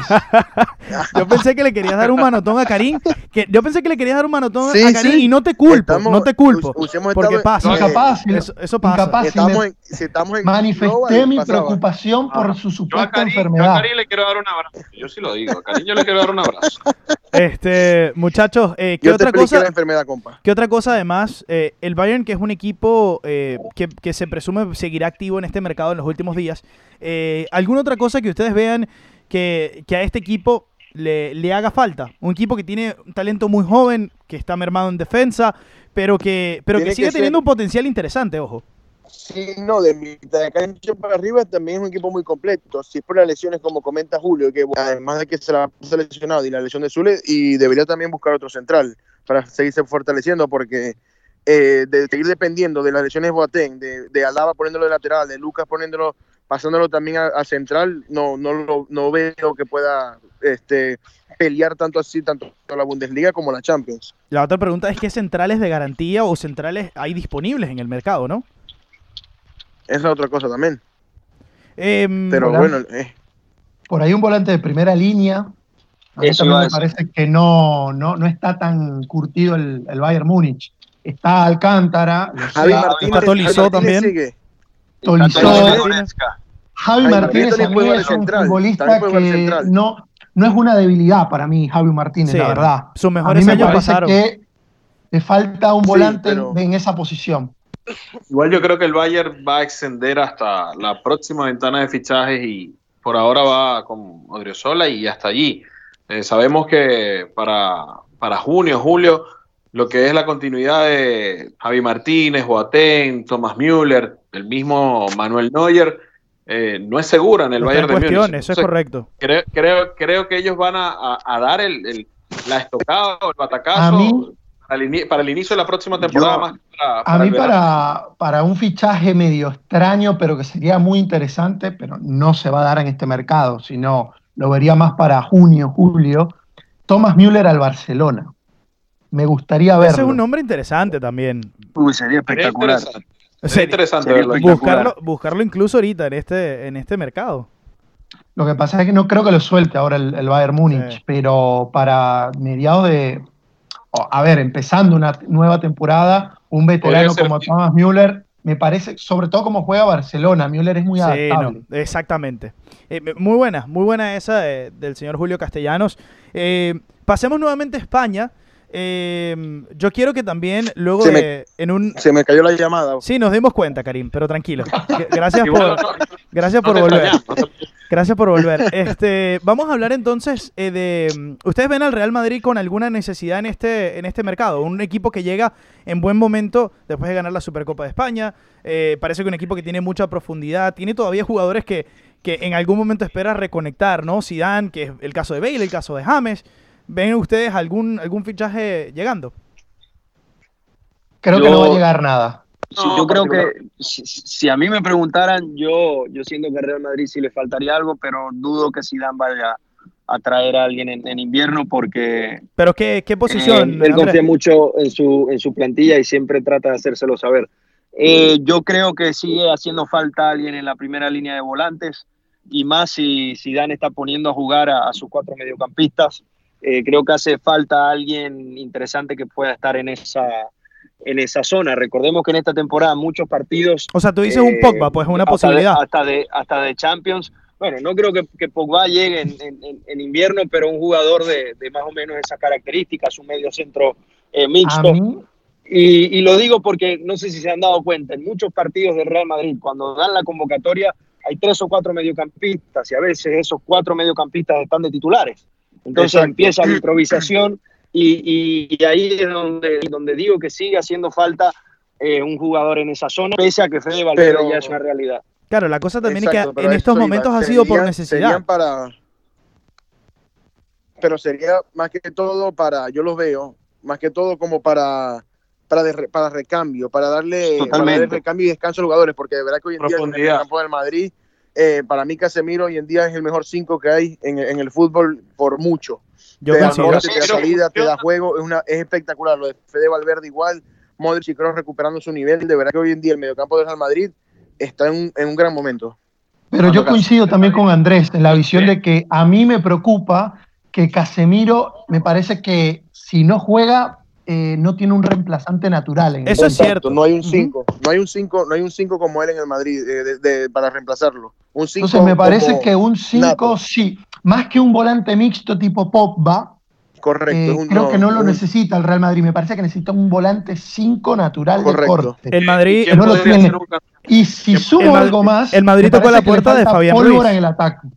yo pensé que le querías dar un manotón a Karim. Que, yo pensé que le querías dar un manotón a Karim y no te culpo, no te culpo. Porque pasa. Incapaz, eso, eso pasa. Incapaz, estamos en, si estamos en manifesté mi preocupación por su supuesta enfermedad. Yo a Karim le quiero dar un abrazo. Yo sí lo digo, a Karim yo le quiero dar un abrazo. Este, muchachos, eh, ¿qué otra cosa? La enfermedad, compa. ¿Qué otra cosa además? Eh, el Bayern, que es un equipo eh, eh, que, se presume seguirá activo en este mercado en los últimos días. Eh, ¿Alguna otra cosa que ustedes vean que, a este equipo le, haga falta? Un equipo que tiene un talento muy joven, que está mermado en defensa, pero que, pero que sigue teniendo un potencial interesante, ojo. Sí, no, de mitad de cancha para arriba también es un equipo muy completo. Si es por las lesiones, como comenta Julio, que además de que se la ha lesionado y la lesión de Zule, y debería también buscar otro central para seguirse fortaleciendo, porque eh, de seguir dependiendo de las lesiones de Boateng, de, de Alaba poniéndolo de lateral, de Lucas poniéndolo pasándolo también a, central, no, no, no veo que pueda este, pelear tanto así, tanto la Bundesliga como la Champions. La otra pregunta es, ¿qué centrales de garantía o centrales hay disponibles en el mercado, no? Esa es otra cosa también. Em, Pero bueno... Eh. Por ahí un volante de primera línea. Eso me parece que no, no, no está tan curtido el, el Bayern Múnich. Está Alcántara. Javi Martínez, está Tolizó también. Tolizó. Javi Martínez es un futbolista que no, no es una debilidad para mí, Javi Martínez, la verdad. Sus mejores a mí me años parece que le falta un volante en esa posición. Igual yo creo que el Bayern va a extender hasta la próxima ventana de fichajes y por ahora va con Odriozola y hasta allí. Eh, sabemos que para, para junio, julio, lo que es la continuidad de Javi Martínez, Boateng, Thomas Müller, el mismo Manuel Neuer, eh, no es segura en el Bayern de Múnich. Eso es correcto. Creo, creo, creo, que ellos van a, dar el, la estocada o el batacazo para, el, inicio de la próxima temporada. a mí para, para un fichaje medio extraño, pero que sería muy interesante, pero no se va a dar en este mercado, sino lo vería más para junio, julio, Thomas Müller al Barcelona. Me gustaría verlo. Ese es un nombre interesante también. Uy, sería espectacular. Sería interesante buscarlo, buscarlo incluso ahorita en este, en este mercado. Lo que pasa es que no creo que lo suelte ahora el, Bayern Múnich, pero para mediados de. a ver, empezando una nueva temporada, un veterano como Thomas Müller, me parece, sobre todo como juega Barcelona, Müller es muy adaptable. exactamente. Eh, muy buena, muy buena esa del señor Julio Castellanos. Eh, pasemos nuevamente a España. Eh, yo quiero que también luego de, en un se me cayó la llamada. Sí, nos dimos cuenta, Karim, pero tranquilo. Gracias por gracias por volver. Gracias por volver. Este, vamos a hablar entonces eh, de ustedes ven al Real Madrid con alguna necesidad en este en este mercado, un equipo que llega en buen momento después de ganar la Supercopa de España. Eh, parece que un equipo que tiene mucha profundidad, tiene todavía jugadores que que en algún momento espera reconectar, ¿no? Zidane, que es el caso de Bale, el caso de James. ¿Ven ustedes algún, algún fichaje llegando? Creo que no va a llegar nada. yo creo que si, a mí me preguntaran, yo, yo siento que Real Madrid sí le faltaría algo, pero dudo que Zidane vaya a traer a alguien en, invierno porque... ¿Pero qué, qué posición? Eh, él confía mucho en su, en su plantilla y siempre trata de hacérselo saber. Eh, yo creo que sigue haciendo falta alguien en la primera línea de volantes y más si Zidane está poniendo a jugar a sus cuatro mediocampistas. Eh, creo que hace falta alguien interesante que pueda estar en esa, en esa zona. Recordemos que en esta temporada muchos partidos... O sea, tú dices un Pogba, pues es una posibilidad. hasta, de, hasta de Champions. Bueno, no creo que, que Pogba llegue en, en, invierno, pero un jugador de, de, más o menos esas características, un medio centro eh, mixto. Y, y, lo digo porque no sé si se han dado cuenta, en muchos partidos de Real Madrid, cuando dan la convocatoria, hay tres o cuatro mediocampistas y a veces esos cuatro mediocampistas están de titulares. Entonces empieza la improvisación y, ahí es donde, donde digo que sigue haciendo falta eh, un jugador en esa zona, pese a que Fede Valverde ya es una realidad. Claro, la cosa también es que en estos momentos ha sido por necesidad. Para, pero sería más que todo para, yo lo veo, más que todo como para para, para recambio, para darle, recambio y descanso a los jugadores, porque de verdad que hoy en día en el campo del Madrid eh, para mí Casemiro hoy en día es el mejor 5 que hay en, el fútbol por mucho. Yo te da salida, te da juego, es, una, es espectacular. Lo de Fede Valverde igual, Modric y Kroos recuperando su nivel. De verdad que hoy en día el mediocampo de Real Madrid está en un, gran momento. Pero yo coincido también con Andrés en la visión de que a mí me preocupa que Casemiro me parece que si no juega eh, no tiene un reemplazante natural. En Eso es cierto. No hay un 5, no hay un 5, no hay un 5 como él en el Madrid eh, para reemplazarlo. Un Entonces me parece que un 5 sí, más que un volante mixto tipo Pogba. Correcto. Eh, creo que no lo necesita el Real Madrid. Me parece que necesita un volante 5 natural de corte. El Madrid no lo tiene. Y si sumo algo más, el Madrid tocó la puerta de Fabián Ruiz. en el ataque.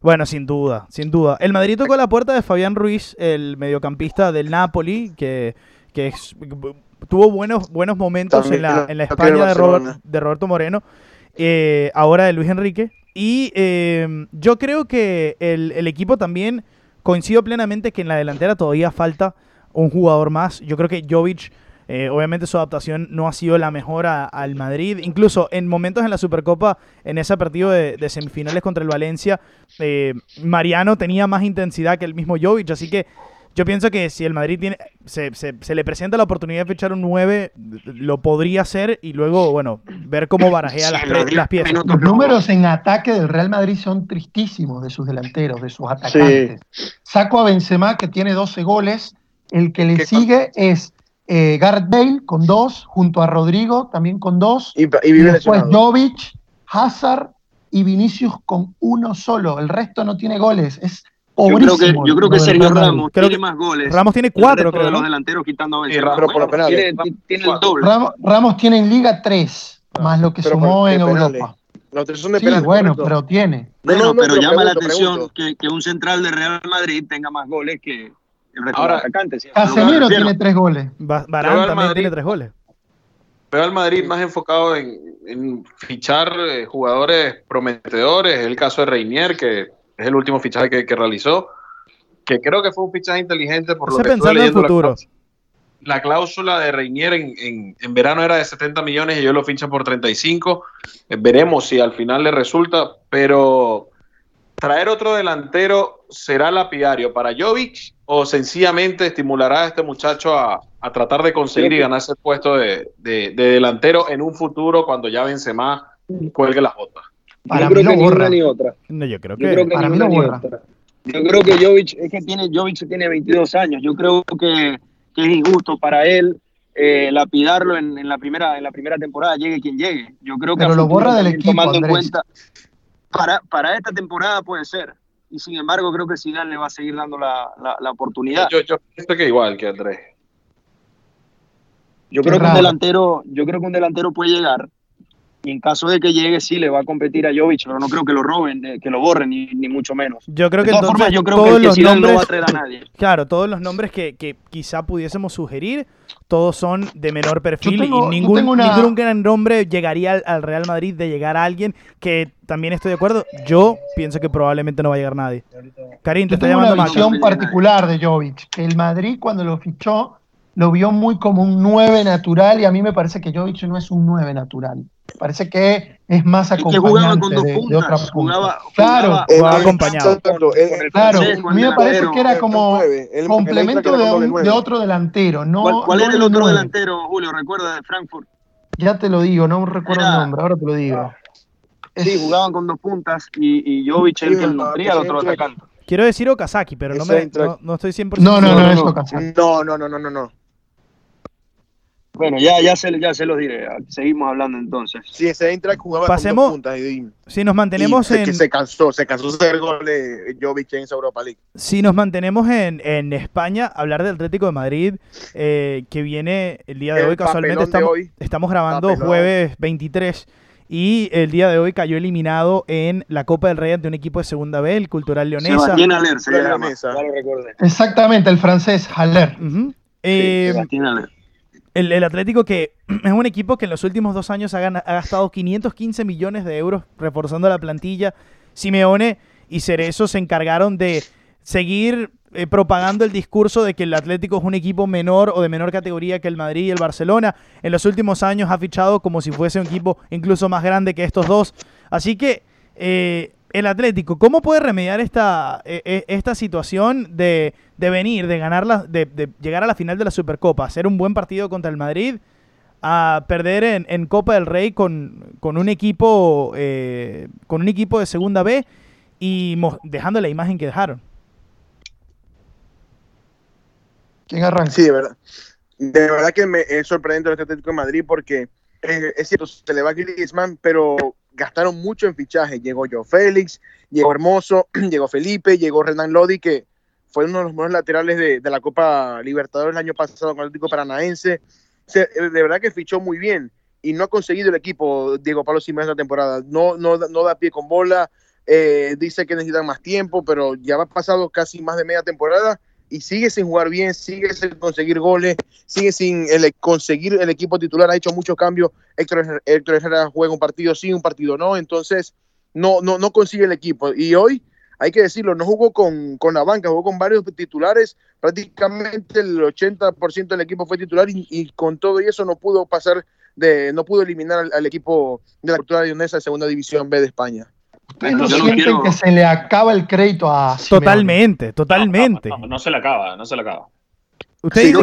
Bueno, sin duda, sin duda. El Madrid tocó la puerta de Fabián Ruiz, el mediocampista del Napoli, que que tuvo buenos, buenos momentos en la, en la España de, Roberto Moreno, eh, ahora de Luis Enrique. Y eh, yo creo que el, equipo también coincido plenamente que en la delantera todavía falta un jugador más. Yo creo que Jovic Eh, obviamente su adaptación no ha sido la mejor al Madrid. Incluso en momentos en la Supercopa, en ese partido de, semifinales contra el Valencia, eh, Mariano tenía más intensidad que el mismo Jovic. Así que yo pienso que si el Madrid tiene, se, se, le presenta la oportunidad de fichar un 9, lo podría hacer y luego, bueno, ver cómo barajea las, las, piezas. Los números en ataque del Real Madrid son tristísimos de sus delanteros, de sus atacantes. Saco a Benzema, que tiene 12 goles. El que le sigue es eh, Gareth Bale con dos, junto a Rodrigo también con dos. Y, después Jovic, Hazard y Vinicius con uno solo. El resto no tiene goles. Es yo creo que, yo creo que Sergio Ramos tiene más goles. Ramos tiene cuatro, creo. De los delanteros quitando a Tiene, tiene el doble. Ramos, tiene en Liga tres, más lo que sumó en Europa. Los tres son de sí, bueno, pero tiene. Bueno, pero llama la atención que, que, un central de Real Madrid tenga más goles que el resto Ahora, de atacantes. Casemiro tiene tres goles. Barán también tiene tres goles. Veo al Madrid más enfocado en, en fichar eh, jugadores prometedores. El caso de Reinier, que es el último fichaje que, realizó, que creo que fue un fichaje inteligente por lo que pensando en futuro. La, cláusula de Reinier en, verano era de 70 millones y yo lo fichan por 35. Eh, veremos si al final le resulta, pero traer otro delantero será lapidario para Jovic o sencillamente estimulará a este muchacho a, tratar de conseguir y ganarse el puesto de, delantero en un futuro cuando ya vence más cuelgue las botas. Para yo creo que ni una ni otra. No, yo creo que, yo creo que para mí no borra. Yo creo que Jovic, es que tiene, Jovic tiene 22 años. Yo creo que, que es injusto para él eh, lapidarlo en, en, la primera, en la primera temporada, llegue quien llegue. Yo creo que Pero lo borra del equipo, tomando en cuenta, para, para esta temporada puede ser. Y sin embargo, creo que Zidane le va a seguir dando la, la, oportunidad. Yo, yo pienso que igual que Andrés. Yo creo que un delantero, yo creo que un delantero puede llegar y en caso de que llegue, sí le va a competir a Jovic, pero no creo que lo roben, que lo borren, ni, ni mucho menos. Yo creo que de todas yo creo que, los nombres, no va a traer a nadie. Claro, todos los nombres que, que quizá pudiésemos sugerir, todos son de menor perfil y ningún, ningún gran nombre llegaría al, Real Madrid de llegar a alguien que también estoy de acuerdo. Yo pienso que probablemente no va a llegar nadie. Karim, te está llamando una visión particular de Jovic. El Madrid cuando lo fichó lo vio muy como un 9 natural y a mí me parece que Jovic no es un 9 natural. Parece que es más acompañante de, otra punta. claro, jugaba acompañado. claro, a mí me parece que era como complemento de, otro delantero. No, ¿Cuál, es el otro delantero, Julio? ¿Recuerda de Frankfurt? Ya te lo digo, no recuerdo el nombre, ahora te lo digo. Sí, jugaban con dos puntas y, y Jovic el que nutría al otro atacante. Quiero decir Okazaki, pero no, me, no, no, estoy 100% No, no, no. No, no, no, no, no. Bueno, ya, ya, se, ya se los diré. Seguimos hablando entonces. Sí, ese Eintracht jugaba Pasemos, con puntas y, si nos mantenemos en... se cansó, se cansó de hacer goles Jovic en Europa League. Si nos mantenemos en, en España, hablar del Atlético de Madrid, eh, que viene el día de hoy, casualmente estamos, estamos grabando jueves 23 y el día de hoy cayó eliminado en la Copa del Rey ante un equipo de segunda B, el Cultural Leonesa. Haller, se llama, Exactamente, el francés Haller. Eh, el, Atlético que es un equipo que en los últimos dos años ha, gastado 515 millones de euros reforzando la plantilla. Simeone y Cerezo se encargaron de seguir eh, propagando el discurso de que el Atlético es un equipo menor o de menor categoría que el Madrid y el Barcelona. En los últimos años ha fichado como si fuese un equipo incluso más grande que estos dos. Así que eh, el Atlético, ¿cómo puede remediar esta, e, e, esta situación de, venir, de ganar de, llegar a la final de la Supercopa, hacer un buen partido contra el Madrid, a perder en, Copa del Rey con, un equipo eh, con un equipo de segunda B y dejando la imagen que dejaron? ¿Quién arranca? Sí, de verdad. De verdad que me es sorprendente el Atlético de Madrid porque eh, es cierto, se le va a Griezmann, pero gastaron mucho en fichajes. Llegó Joe Félix, llegó Hermoso, llegó Felipe, llegó Renan Lodi, que fue uno de los mejores laterales de, la Copa Libertadores el año pasado con el Atlético Paranaense. Eh, de verdad que fichó muy bien y no ha conseguido el equipo Diego Pablo Simeone esta temporada. No, no, no da pie con bola, eh, dice que necesitan más tiempo, pero ya ha pasado casi más de media temporada y sigue sin jugar bien, sigue sin conseguir goles, sigue sin conseguir el equipo titular, ha hecho muchos cambios. Héctor, Héctor Herrera juega un partido sí, un partido no, entonces no, no, no consigue el equipo. Y hoy hay que decirlo, no jugó con, con la banca, jugó con varios titulares, prácticamente el 80% del equipo fue titular y, con todo y eso no pudo pasar de, no pudo eliminar al, equipo de la cultura leonesa de segunda división B de España. ¿Ustedes no sienten que se le acaba el crédito a Totalmente, totalmente. No, se le acaba, no se le acaba. Usted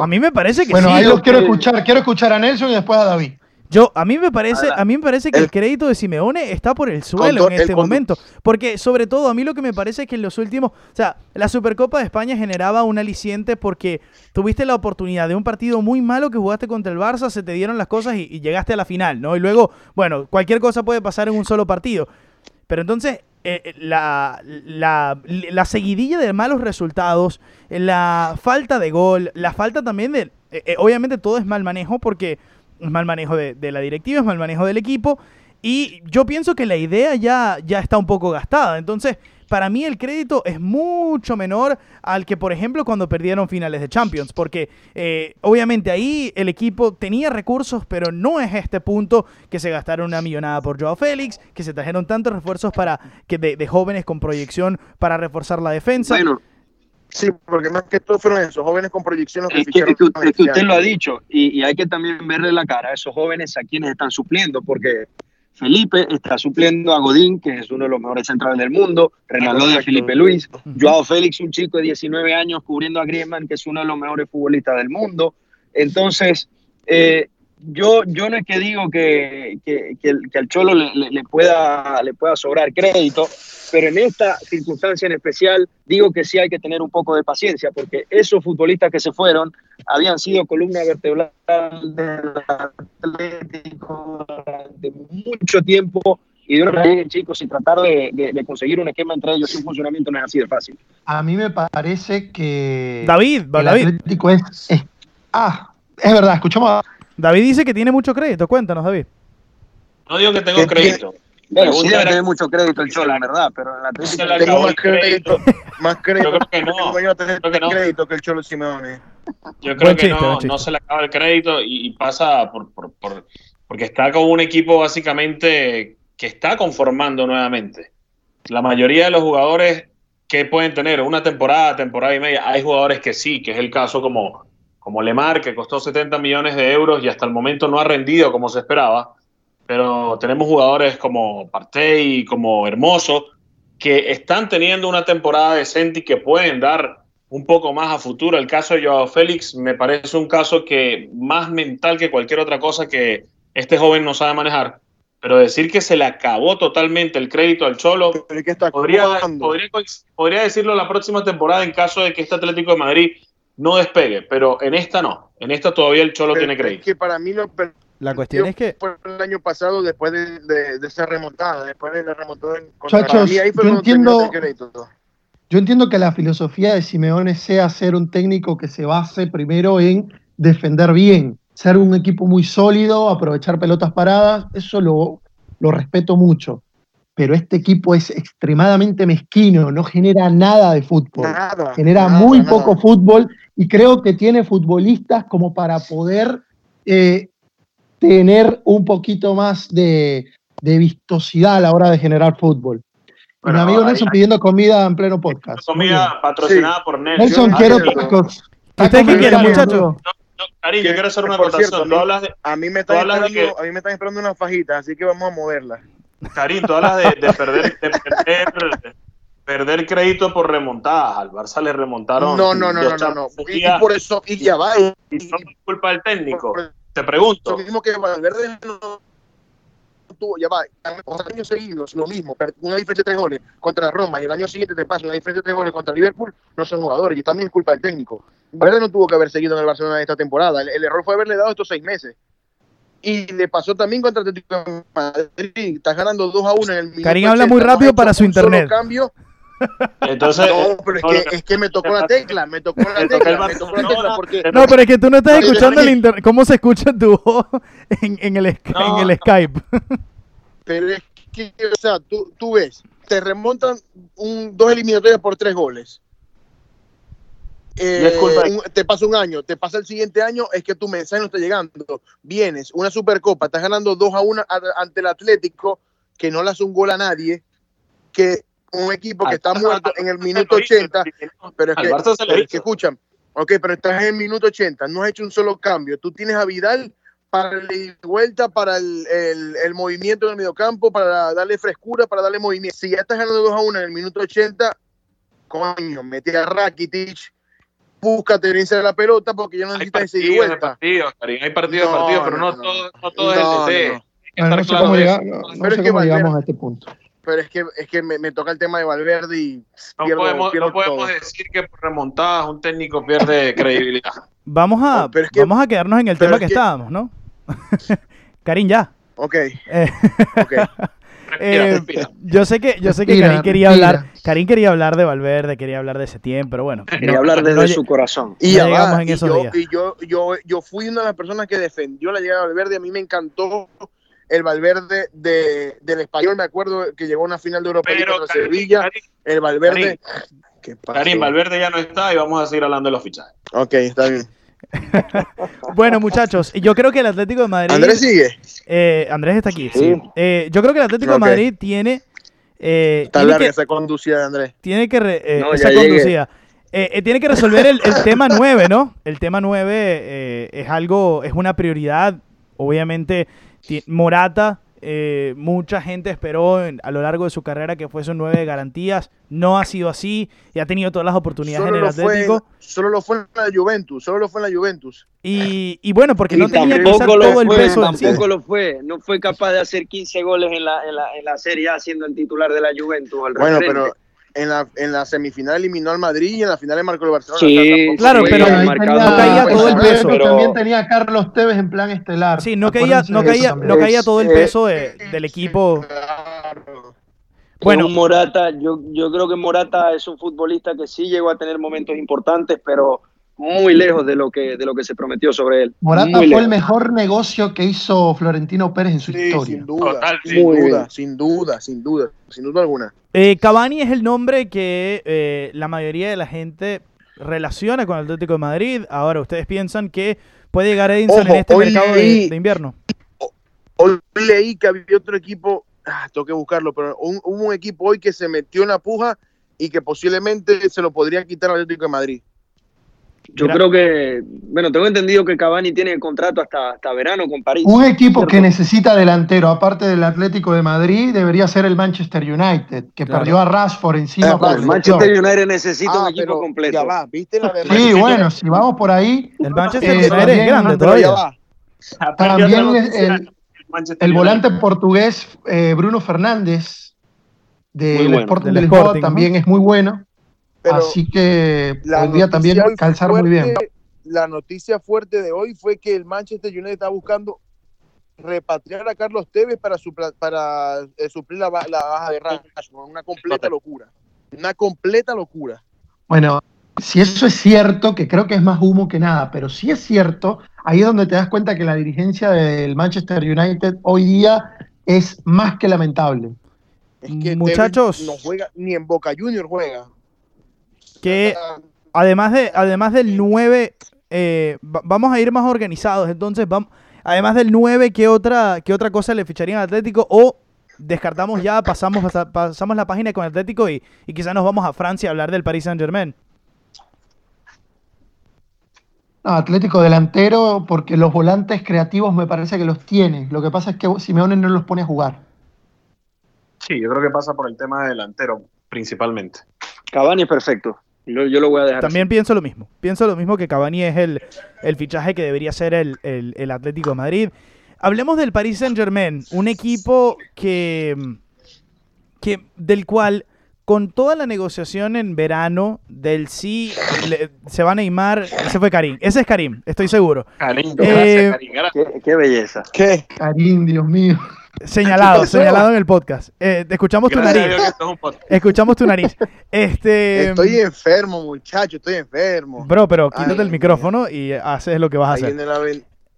a mí me parece que bueno, sí. Bueno, ahí lo quiero escuchar, quiero escuchar a Nelson y después a David. Yo, a mí me parece, a mí me parece que el, crédito de Simeone está por el suelo en este momento. Porque, sobre todo, a mí lo que me parece es que en los últimos. O sea, la Supercopa de España generaba un aliciente porque tuviste la oportunidad de un partido muy malo que jugaste contra el Barça, se te dieron las cosas y, llegaste a la final, ¿no? Y luego, bueno, cualquier cosa puede pasar en un solo partido. Pero entonces, eh, eh, la, la, la, seguidilla de malos resultados, la falta de gol, la falta también de. Eh, obviamente todo es mal manejo porque es mal manejo de, la directiva, es mal manejo del equipo. Y yo pienso que la idea ya, ya está un poco gastada. Entonces, para mí el crédito es mucho menor al que, por ejemplo, cuando perdieron finales de Champions. Porque eh, obviamente ahí el equipo tenía recursos, pero no es este punto que se gastaron una millonada por Joao Félix, que se trajeron tantos refuerzos para que de, jóvenes con proyección para reforzar la defensa. Sí, porque más que todo fueron esos jóvenes con proyección. es, que, usted lo ha dicho y, hay que también verle la cara a esos jóvenes a quienes están supliendo, porque Felipe está supliendo a Godín, que es uno de los mejores centrales del mundo, Renaldo de Felipe Luis, Joao Félix, un chico de 19 años cubriendo a Griezmann, que es uno de los mejores futbolistas del mundo. Entonces, eh, yo, yo no es que digo que, que, que, al Cholo le, le, pueda, le pueda sobrar crédito, pero en esta circunstancia en especial digo que sí hay que tener un poco de paciencia, porque esos futbolistas que se fueron habían sido columna vertebral del Atlético durante mucho tiempo y de una vez, chicos, y tratar de, conseguir un esquema entre ellos y un funcionamiento no es así de fácil. A mí me parece que David, el Atlético es, Ah, es verdad, escuchamos David dice que tiene mucho crédito, cuéntanos, David. No digo que tengo crédito. Bueno, sí debe tener mucho crédito el Cholo, la verdad, pero en la Atlético tengo más crédito, más crédito. Yo creo que no. Yo creo que no. crédito que el Cholo Simeone. Yo creo que no, no se le acaba el crédito y, pasa por, por, por, porque está con un equipo básicamente que está conformando nuevamente. La mayoría de los jugadores que pueden tener una temporada, temporada y media, hay jugadores que sí, que es el caso como, como Lemar, que costó 70 millones de euros y hasta el momento no ha rendido como se esperaba pero tenemos jugadores como Partey, como Hermoso, que están teniendo una temporada decente y que pueden dar un poco más a futuro. El caso de Joao Félix me parece un caso que más mental que cualquier otra cosa que este joven no sabe manejar. Pero decir que se le acabó totalmente el crédito al Cholo, podría, podría, podría, decirlo la próxima temporada en caso de que este Atlético de Madrid no despegue, pero en esta no. En esta todavía el Cholo tiene crédito. Es que para mí lo la cuestión es que. el año pasado, después de, de, esa remontada, después de la remontada en Chachos, yo entiendo, yo entiendo que la filosofía de Simeone sea ser un técnico que se base primero en defender bien, ser un equipo muy sólido, aprovechar pelotas paradas, eso lo, lo respeto mucho. Pero este equipo es extremadamente mezquino, no genera nada de fútbol. genera muy poco fútbol y creo que tiene futbolistas como para poder eh, tener un poquito más de, vistosidad a la hora de generar fútbol. Mi amigo Nelson pidiendo comida en pleno podcast. Comida patrocinada por Nelson. Nelson, quiero tacos. ¿Usted qué quiere, muchacho? Cariño, yo quiero hacer una acotación. Tú hablas de, a, mí me están esperando, que, a mí me están esperando una fajita, así que vamos a moverla. Karim, tú hablas de, de perder, de perder, perder crédito por remontadas. Al Barça le remontaron. No, no, no, no, no, no. Y, por eso, y ya va. Y, y no es culpa del técnico. Te pregunto. Lo mismo que Valverde no tuvo, ya va, años seguidos, lo mismo, una diferencia de tres goles contra Roma y el año siguiente te pasa una diferencia de tres goles contra Liverpool, no son jugadores y también es culpa del técnico. Valverde no tuvo que haber seguido en el Barcelona esta temporada, el, error fue haberle dado estos seis meses. Y le pasó también contra Atlético de Madrid, estás ganando 2 a 1 en el minuto. Karim habla muy rápido para su internet. Cambio, entonces, no, pero es que, es que me tocó la tecla, me tocó la tecla, me tocó la tecla porque... No, pero es que tú no estás escuchando el internet, cómo se escucha tu voz en, en, el, en el Skype. Pero es que, o sea, tú, tú ves, te remontan un, dos eliminatorias por tres goles. Eh, te pasa un año, te pasa el siguiente año, es que tu mensaje no está llegando. Vienes, una supercopa, estás ganando 2 a 1 ante el Atlético, que no le hace un gol a nadie, que un equipo que está muerto en el minuto 80, pero es que, que escuchan, ok, pero estás en el minuto 80, no has hecho un solo cambio, tú tienes a Vidal para la vuelta, para el, el, movimiento en el mediocampo, para darle frescura, para darle movimiento. Si ya estás ganando 2 a 1 en el minuto 80, coño, mete a Rakitic, busca tenerse la pelota porque ya no necesitas ese vuelta. Partidos, hay partidos, no, partidos, pero no, todo, no todo es el no, sé cómo, llegamos a este punto. Pero es que, es que me, me toca el tema de Valverde y no podemos, no podemos decir que por remontadas un técnico pierde credibilidad. Vamos a, vamos a quedarnos en el tema que, estábamos, ¿no? Karim, ya. Ok. Eh, okay. Eh, yo sé que, yo sé que Karim quería hablar, Karim quería hablar de Valverde, quería hablar de ese tiempo, pero bueno. Quería hablar desde su corazón. Y, llegamos en esos yo, días. y yo, yo, yo fui una de las personas que defendió la llegada de Valverde. A mí me encantó el Valverde de, del español, me acuerdo que llegó a una final de Europa contra Sevilla. el Valverde. Karim, Valverde ya no está y vamos a seguir hablando de los fichajes. Ok, está bien. bueno, muchachos, yo creo que el Atlético de Madrid. ¿Andrés sigue? Eh, Andrés está aquí, sí. Eh, yo creo que el Atlético de Madrid tiene. Eh, está larga esa conducida de Andrés. Tiene que. esa conducida. tiene que resolver el, el, tema 9, ¿no? El tema 9 es algo. Es una prioridad. Obviamente, Morata eh, mucha gente esperó a lo largo de su carrera que fuese un 9 de garantías. No ha sido así y ha tenido todas las oportunidades en el Atlético. solo lo fue en la Juventus, solo lo fue en la Juventus. Y, bueno, porque no tenía quizás todo el peso Tampoco lo fue, no fue capaz de hacer 15 goles en la, en la, en la Serie A siendo el titular de la Juventus. bueno, pero en la, en la semifinal eliminó al Madrid y en la final le marcó el Barcelona. Sí, claro, pero no caía todo el peso. Pero... También tenía a Carlos Tevez en plan estelar. Sí, no caía, no caía, no caía todo el peso del equipo. Bueno, Morata, yo, yo creo que Morata es un futbolista que sí llegó a tener momentos importantes, pero muy lejos de lo que de lo que se prometió sobre él. Morata fue el mejor negocio que hizo Florentino Pérez en su historia. Sin duda, sin, duda sin duda, sin duda, sin duda alguna. Eh, Cavani es el nombre que eh, la mayoría de la gente relaciona con el Atlético de Madrid. Ahora, ¿ustedes piensan que puede llegar Edinson en este mercado de, invierno? Hoy leí que había otro equipo, ah, tengo que buscarlo, pero hubo un, equipo hoy que se metió en la puja y que posiblemente se lo podría quitar al Atlético de Madrid. Yo creo que, bueno, tengo entendido que Cavani tiene contrato hasta, hasta verano con París. Un equipo que necesita delantero, aparte del Atlético de Madrid, debería ser el Manchester United, que perdió a Rashford encima. Eh, el Manchester United necesita un ah, equipo completo. sí, bueno, si vamos por ahí. El Manchester eh, United es grande todavía. También el, el, volante portugués eh, Bruno Fernández del Sporting de Lisboa también es muy bueno. Así que podría también calzar muy bien. La noticia fuerte de hoy fue que el Manchester United está buscando repatriar a Carlos Tevez para, para eh, suplir la, baja de Rashford. Una completa locura. Una completa locura. Bueno, si eso es cierto, que creo que es más humo que nada, pero si es cierto, ahí es donde te das cuenta que la dirigencia del Manchester United hoy día es más que lamentable. Es que muchachos, no juega ni en Boca Junior juega que además, de, además del 9, eh, vamos a ir más organizados. Entonces, vamos, además del 9, ¿qué otra, qué otra cosa le ficharían al Atlético? O descartamos ya, pasamos, pasamos la página con Atlético y, y quizás nos vamos a Francia a hablar del Paris Saint Germain. Atlético delantero, porque los volantes creativos me parece que los tiene. Lo que pasa es que Simeone no los pone a jugar. Sí, yo creo que pasa por el tema de delantero, principalmente. Cavani es perfecto. Yo, lo voy a dejar. También pienso lo mismo. Pienso lo mismo que Cavani es el, fichaje que debería ser el, Atlético de Madrid. Hablemos del Paris Saint Germain, un equipo que, que del cual con toda la negociación en verano del sí se va a Neymar, ese fue Karim, ese es Karim, estoy seguro. Karim, eh, Qué, qué, belleza. ¿Qué? Karim, Dios mío. Señalado, señalado en el podcast. Eh, escuchamos tu nariz. Escuchamos tu nariz. Este, estoy enfermo, muchacho, estoy enfermo. Bro, pero quítate el micrófono y haces lo que vas a hacer. Viene la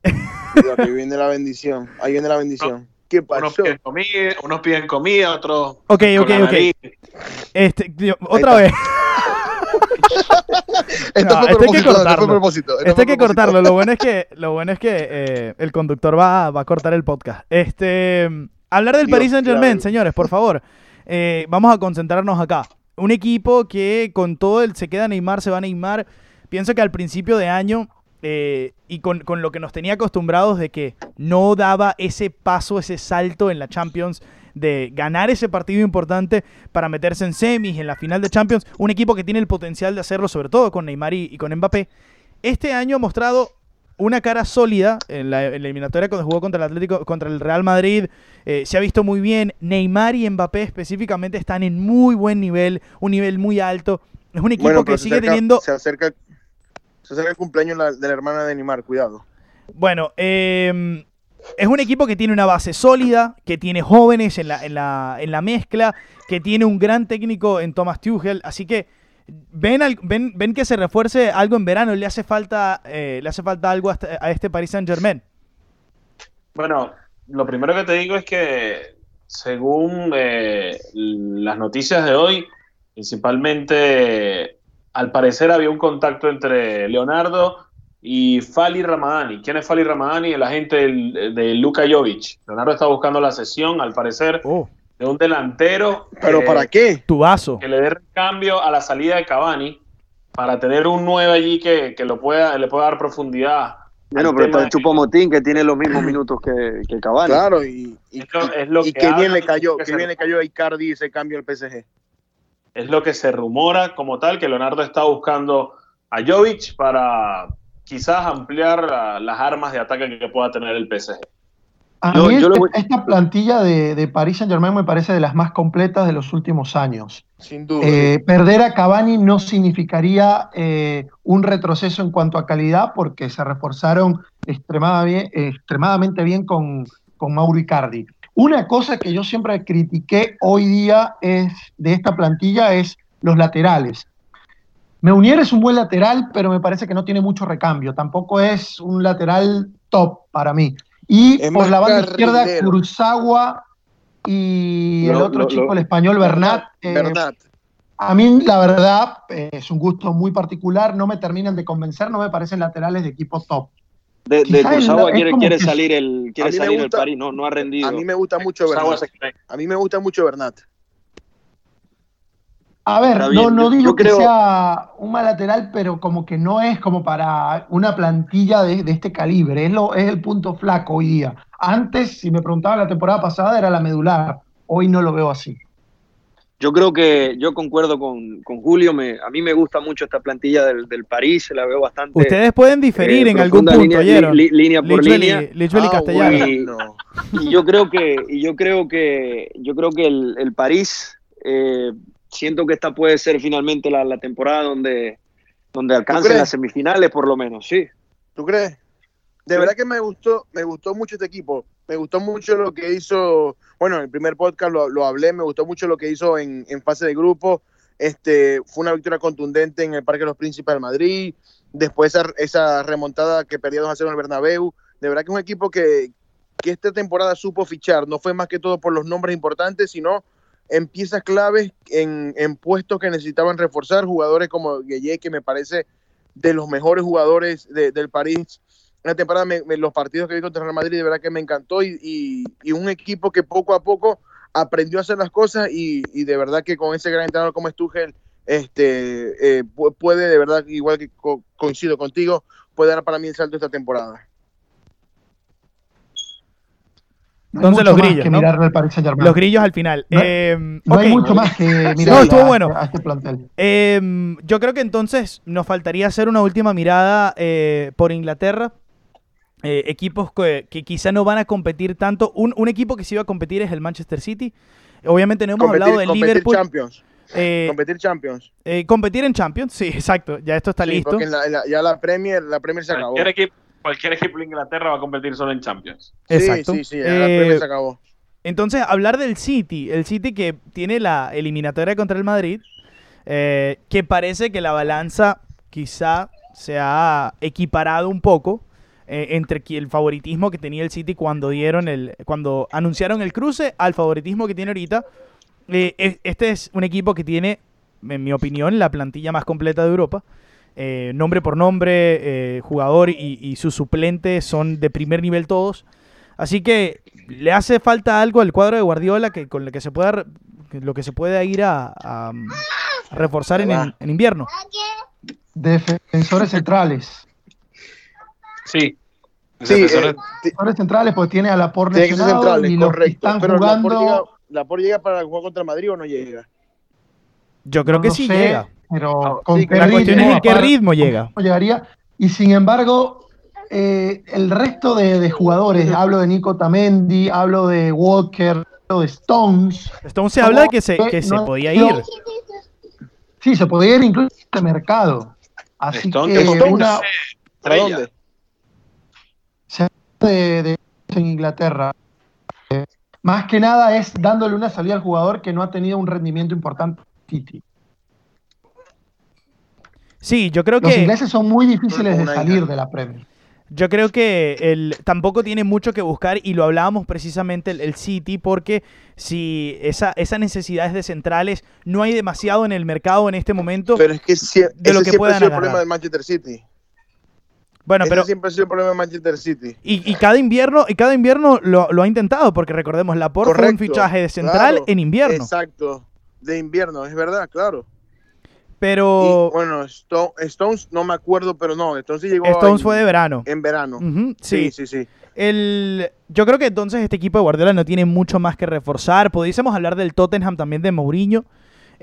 Ahí viene la bendición. Ahí viene la bendición. ¿Qué pasó? Unos piden comida, unos piden comida otros. Ok, ok, ok. Este, otra vez. esto, fue hay que cortarlo. Esto, hay que cortarlo. Lo bueno es que, lo bueno es que eh, el conductor va, va, a cortar el podcast. Este, hablar del Paris Saint Germain, señores, por favor. eh, vamos a concentrarnos acá. Un equipo que con todo el se queda Neymar, se va a Neymar. Pienso que al principio de año eh, y con, con, lo que nos tenía acostumbrados de que no daba ese paso, ese salto en la Champions de ganar ese partido importante para meterse en semis, en la final de Champions, un equipo que tiene el potencial de hacerlo, sobre todo con Neymar y, con Mbappé. Este año ha mostrado una cara sólida en la, eliminatoria cuando jugó contra el Atlético, contra el Real Madrid. Eh, se ha visto muy bien. Neymar y Mbappé específicamente están en muy buen nivel, un nivel muy alto. Es un equipo que sigue teniendo. Se acerca, se acerca el cumpleaños de la hermana de Neymar, cuidado. Bueno, eh, es un equipo que tiene una base sólida, que tiene jóvenes en la, en la, en la mezcla, que tiene un gran técnico en Thomas Tuchel, así que ven, ven, ven que se refuerce algo en verano, le hace falta, eh, le hace falta algo a este Paris Saint Germain. Bueno, lo primero que te digo es que según eh, las noticias de hoy, principalmente al parecer había un contacto entre Leonardo y Fali Ramadani. ¿Quién es Fali Ramadani? El agente de Luka Jovic. Leonardo está buscando la sesión, al parecer, oh. de un delantero. ¿Pero para qué? Tu vaso. Que le dé cambio a la salida de Cavani para tener un 9 allí que, lo pueda, le pueda dar profundidad. Bueno, pero está el Chupomotín que tiene los mismos minutos que, que Cavani. Claro, y, que, bien le cayó, que, bien le cayó a Icardi ese cambio al PSG. Es lo que se rumora como tal, que Leonardo está buscando a Jovic para, quizás ampliar las armas de ataque que pueda tener el PSG. A mí esta plantilla de, de, Paris Saint Germain me parece de las más completas de los últimos años. Sin duda. Eh, perder a Cavani no significaría eh, un retroceso en cuanto a calidad porque se reforzaron extremadamente bien con, con Mauro Icardi. Una cosa que yo siempre critiqué hoy día es, de esta plantilla es los laterales. Meunier es un buen lateral, pero me parece que no tiene mucho recambio. Tampoco es un lateral top para mí. Y por la banda izquierda, Cruzagua y el otro chico, el español, Bernat. Eh, Bernat. A mí, la verdad, eh, es un gusto muy particular. No me terminan de convencer, no me parecen laterales de equipo top. De, Cruzagua quiere, salir el, quiere salir el París, no, no ha rendido. A mí me gusta mucho Bernat. A mí me gusta mucho Bernat. A ver, no, no digo que sea un mal lateral, pero como que no es como para una plantilla de, este calibre. Es, lo, es el punto flaco hoy día. Antes, si me preguntaba la temporada pasada, era la medular. Hoy no lo veo así. Yo creo que yo concuerdo con, Julio. Me, a mí me gusta mucho esta plantilla del, del París, la veo bastante. Ustedes pueden diferir en algún punto, línea, línea por línea. Ah, Castellano. Y, yo creo que, y yo creo que, yo creo que el, el París eh, siento que esta puede ser finalmente la, temporada donde, donde alcance las semifinales, por lo menos, sí. ¿Tú crees? De verdad que me gustó, me gustó mucho este equipo. Me gustó mucho lo que hizo, bueno, en el primer podcast lo, hablé, me gustó mucho lo que hizo en, fase de grupo. Este, fue una victoria contundente en el Parque de los Príncipes de Madrid. Después esa, esa remontada que perdió 2 a 0 en el Bernabéu. De verdad que es un equipo que, que esta temporada supo fichar. No fue más que todo por los nombres importantes, sino en piezas claves, en, puestos que necesitaban reforzar, jugadores como Gueye, que me parece de los mejores jugadores del París. La temporada, los partidos que vi contra Real Madrid, de verdad que me encantó y, un equipo que poco a poco aprendió a hacer las cosas y, de verdad que con ese gran entrenador como es este, eh, puede de verdad, igual que coincido contigo, puede dar para mí el salto esta temporada. Entonces los grillos. ¿no? Los grillos al final. No, eh, hay mucho más que mirar no, estuvo bueno. a este plantel. Eh, yo creo que entonces nos faltaría hacer una última mirada eh, por Inglaterra. equipos que, quizá no van a competir tanto. Un, un, equipo que sí va a competir es el Manchester City. Obviamente no hemos hablado del Liverpool. Champions. competir Champions. competir en Champions, sí, exacto. Ya esto está listo. ya la Premier, la Premier se acabó cualquier equipo de Inglaterra va a competir solo en Champions. Exacto. Sí, sí, sí, eh, se acabó. Entonces, hablar del City, el City que tiene la eliminatoria contra el Madrid, eh, que parece que la balanza quizá se ha equiparado un poco eh, entre el favoritismo que tenía el City cuando dieron el, cuando anunciaron el cruce al favoritismo que tiene ahorita. este es un equipo que tiene, en mi opinión, la plantilla más completa de Europa. Eh, nombre por nombre, eh, jugador y, su suplente son de primer nivel todos. Así que le hace falta algo al cuadro de Guardiola que con el que se pueda lo que se puede ir a, reforzar en, invierno. Defensores centrales. Sí. Sí, defensores eh, centrales, pues tiene a la por centrales, y correcto. están Pero jugando... la, por llega, para el juego contra Madrid o no llega? Yo creo que sí llega. Pero ah, con qué la cuestión es en qué ritmo llega. Llegaría. Y sin embargo, eh, el resto de, jugadores, hablo de Nico Tamendi, hablo de Walker, hablo de Stones. Stones se habla de que se, que se podía ir. Sí, se podía ir incluso de mercado. Así que una, ¿Para dónde? Se de, de, en Inglaterra. más que nada es dándole una salida al jugador que no ha tenido un rendimiento importante. Sí, yo creo que. Los ingleses son muy difíciles de salir de la Premier. Yo creo que el, tampoco tiene mucho que buscar y lo hablábamos precisamente el, City porque si esa, esas necesidades de centrales no hay demasiado en el mercado en este momento pero es que de lo que siempre ha sido el problema del Manchester City. Bueno, pero siempre ha sido el problema de Manchester City. Y, cada invierno y cada invierno lo, ha intentado porque recordemos la fue un fichaje de central en invierno. Exacto, de invierno, es verdad, claro. Pero. bueno, Stones no me acuerdo, pero no, Stones sí llegó. Stones fue de verano. En verano. sí, sí, sí. El, yo creo que entonces este equipo de Guardiola no tiene mucho más que reforzar. Pudiésemos hablar del Tottenham también de Mourinho.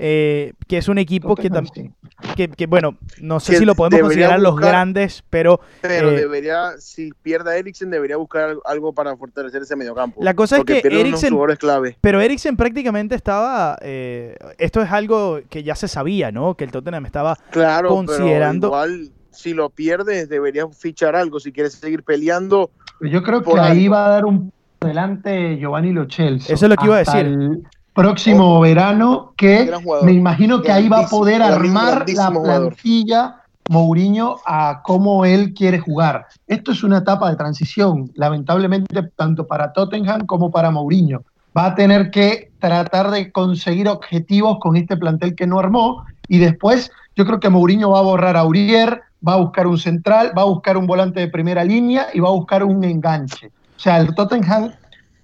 Eh, que es un equipo que, también que, bueno, no sé si lo podemos considerar los grandes, pero... Pero eh, debería, si pierde a Eriksen, debería buscar algo para fortalecer ese mediocampo. La cosa es que Eriksen... Clave. Pero Eriksen prácticamente estaba... Eh, esto es algo que ya se sabía, ¿no? Que el Tottenham estaba claro, considerando... Pero igual, si lo pierdes, debería fichar algo. Si quieres seguir peleando... Yo creo que ahí va a dar un adelante Giovanni Lochelso. Eso es lo que iba a decir próximo verano, que me imagino que ahí va a poder armar la plantilla Mourinho a cómo él quiere jugar. Esto es una etapa de transición, lamentablemente, tanto para Tottenham como para Mourinho. Va a tener que tratar de conseguir objetivos con este plantel que no armó y después yo creo que Mourinho va a borrar a Urier, va a buscar un central, va a buscar un volante de primera línea y va a buscar un enganche. O sea, el Tottenham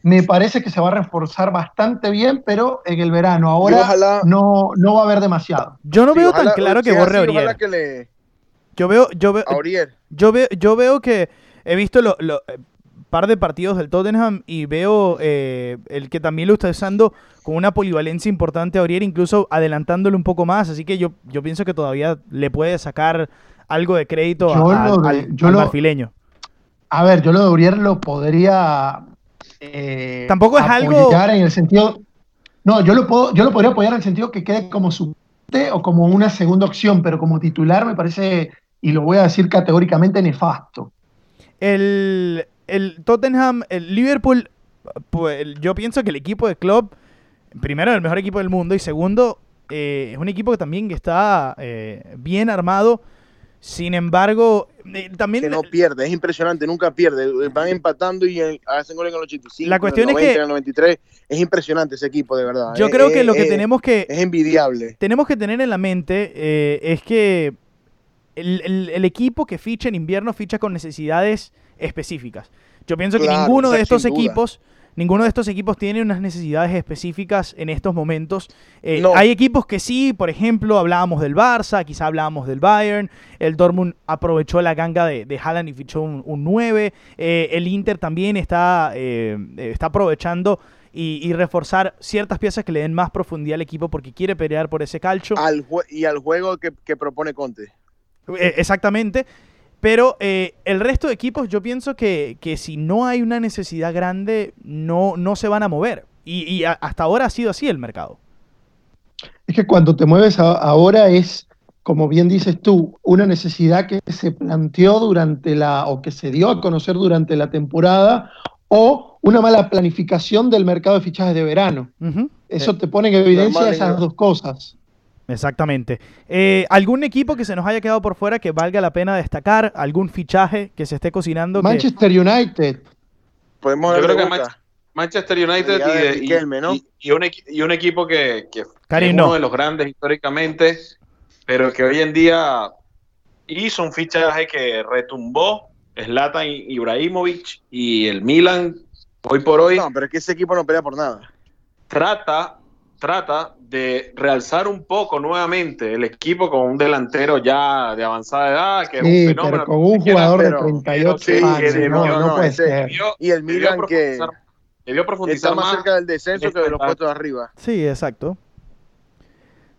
me parece que se va a reforzar bastante bien, pero en el verano. Ahora no, no va a haber demasiado. Yo no veo tan claro que borre a Aurier. Yo veo, yo veo, yo veo, yo veo que he visto lo, lo eh, par de partidos del Tottenham y veo eh, el que también lo está usando con una polivalencia importante a Aurier, incluso adelantándole un poco más. Así que yo, yo pienso que todavía le puede sacar algo de crédito al, marfileño. A ver, yo lo de Aurier lo podría eh, Tampoco es algo. en el sentido. No, yo lo, puedo, yo lo podría apoyar en el sentido que quede como suplente o como una segunda opción, pero como titular me parece, y lo voy a decir categóricamente, nefasto. El, el Tottenham, el Liverpool, pues, yo pienso que el equipo de club, primero, es el mejor equipo del mundo, y segundo, eh, es un equipo que también está eh, bien armado sin embargo, eh, también... Que no pierde, es impresionante, nunca pierde. Van empatando y hacen gol en el 85, la cuestión en el 90, es que, en el 93. Es impresionante ese equipo, de verdad. Yo creo que lo que tenemos que... Es envidiable. Tenemos que tener en la mente eh, es que el, equipo que ficha en invierno ficha con necesidades específicas. Yo pienso que ninguno de estos equipos ninguno de estos equipos tiene unas necesidades específicas en estos momentos. Eh, hay equipos que sí, por ejemplo, hablábamos del Barça, quizá hablábamos del Bayern, el Dortmund aprovechó la ganga de, de Haaland y fichó un, 9, eh, el Inter también está, eh, está aprovechando y, reforzar ciertas piezas que le den más profundidad al equipo porque quiere pelear por ese calcho. y al juego que, que propone Conte. exactamente. Pero eh, el resto de equipos yo pienso que, si no hay una necesidad grande, no, no se van a mover. Y, hasta ahora ha sido así el mercado. Es que cuando te mueves ahora es, como bien dices tú, una necesidad que se planteó durante la, o que se dio a conocer durante la temporada, o una mala planificación del mercado de fichajes de verano. Eso te pone en evidencia esas dos cosas. Exactamente. Eh, ¿Algún equipo que se nos haya quedado por fuera que valga la pena destacar? ¿Algún fichaje que se esté cocinando? Manchester United. Podemos Yo creo que Manchester United y, un, equipo que, es uno de los grandes históricamente, pero que hoy en día hizo un fichaje que retumbó Zlatan Ibrahimovic y el Milan hoy por hoy. No, pero es que ese equipo no pelea por nada. Trata trata de realzar un poco nuevamente el equipo con un delantero ya de avanzada edad, que es un fenómeno. con un jugador de 38 años, y el Milan que debió profundizar está más, cerca del descenso que de los puestos de arriba. Sí, exacto.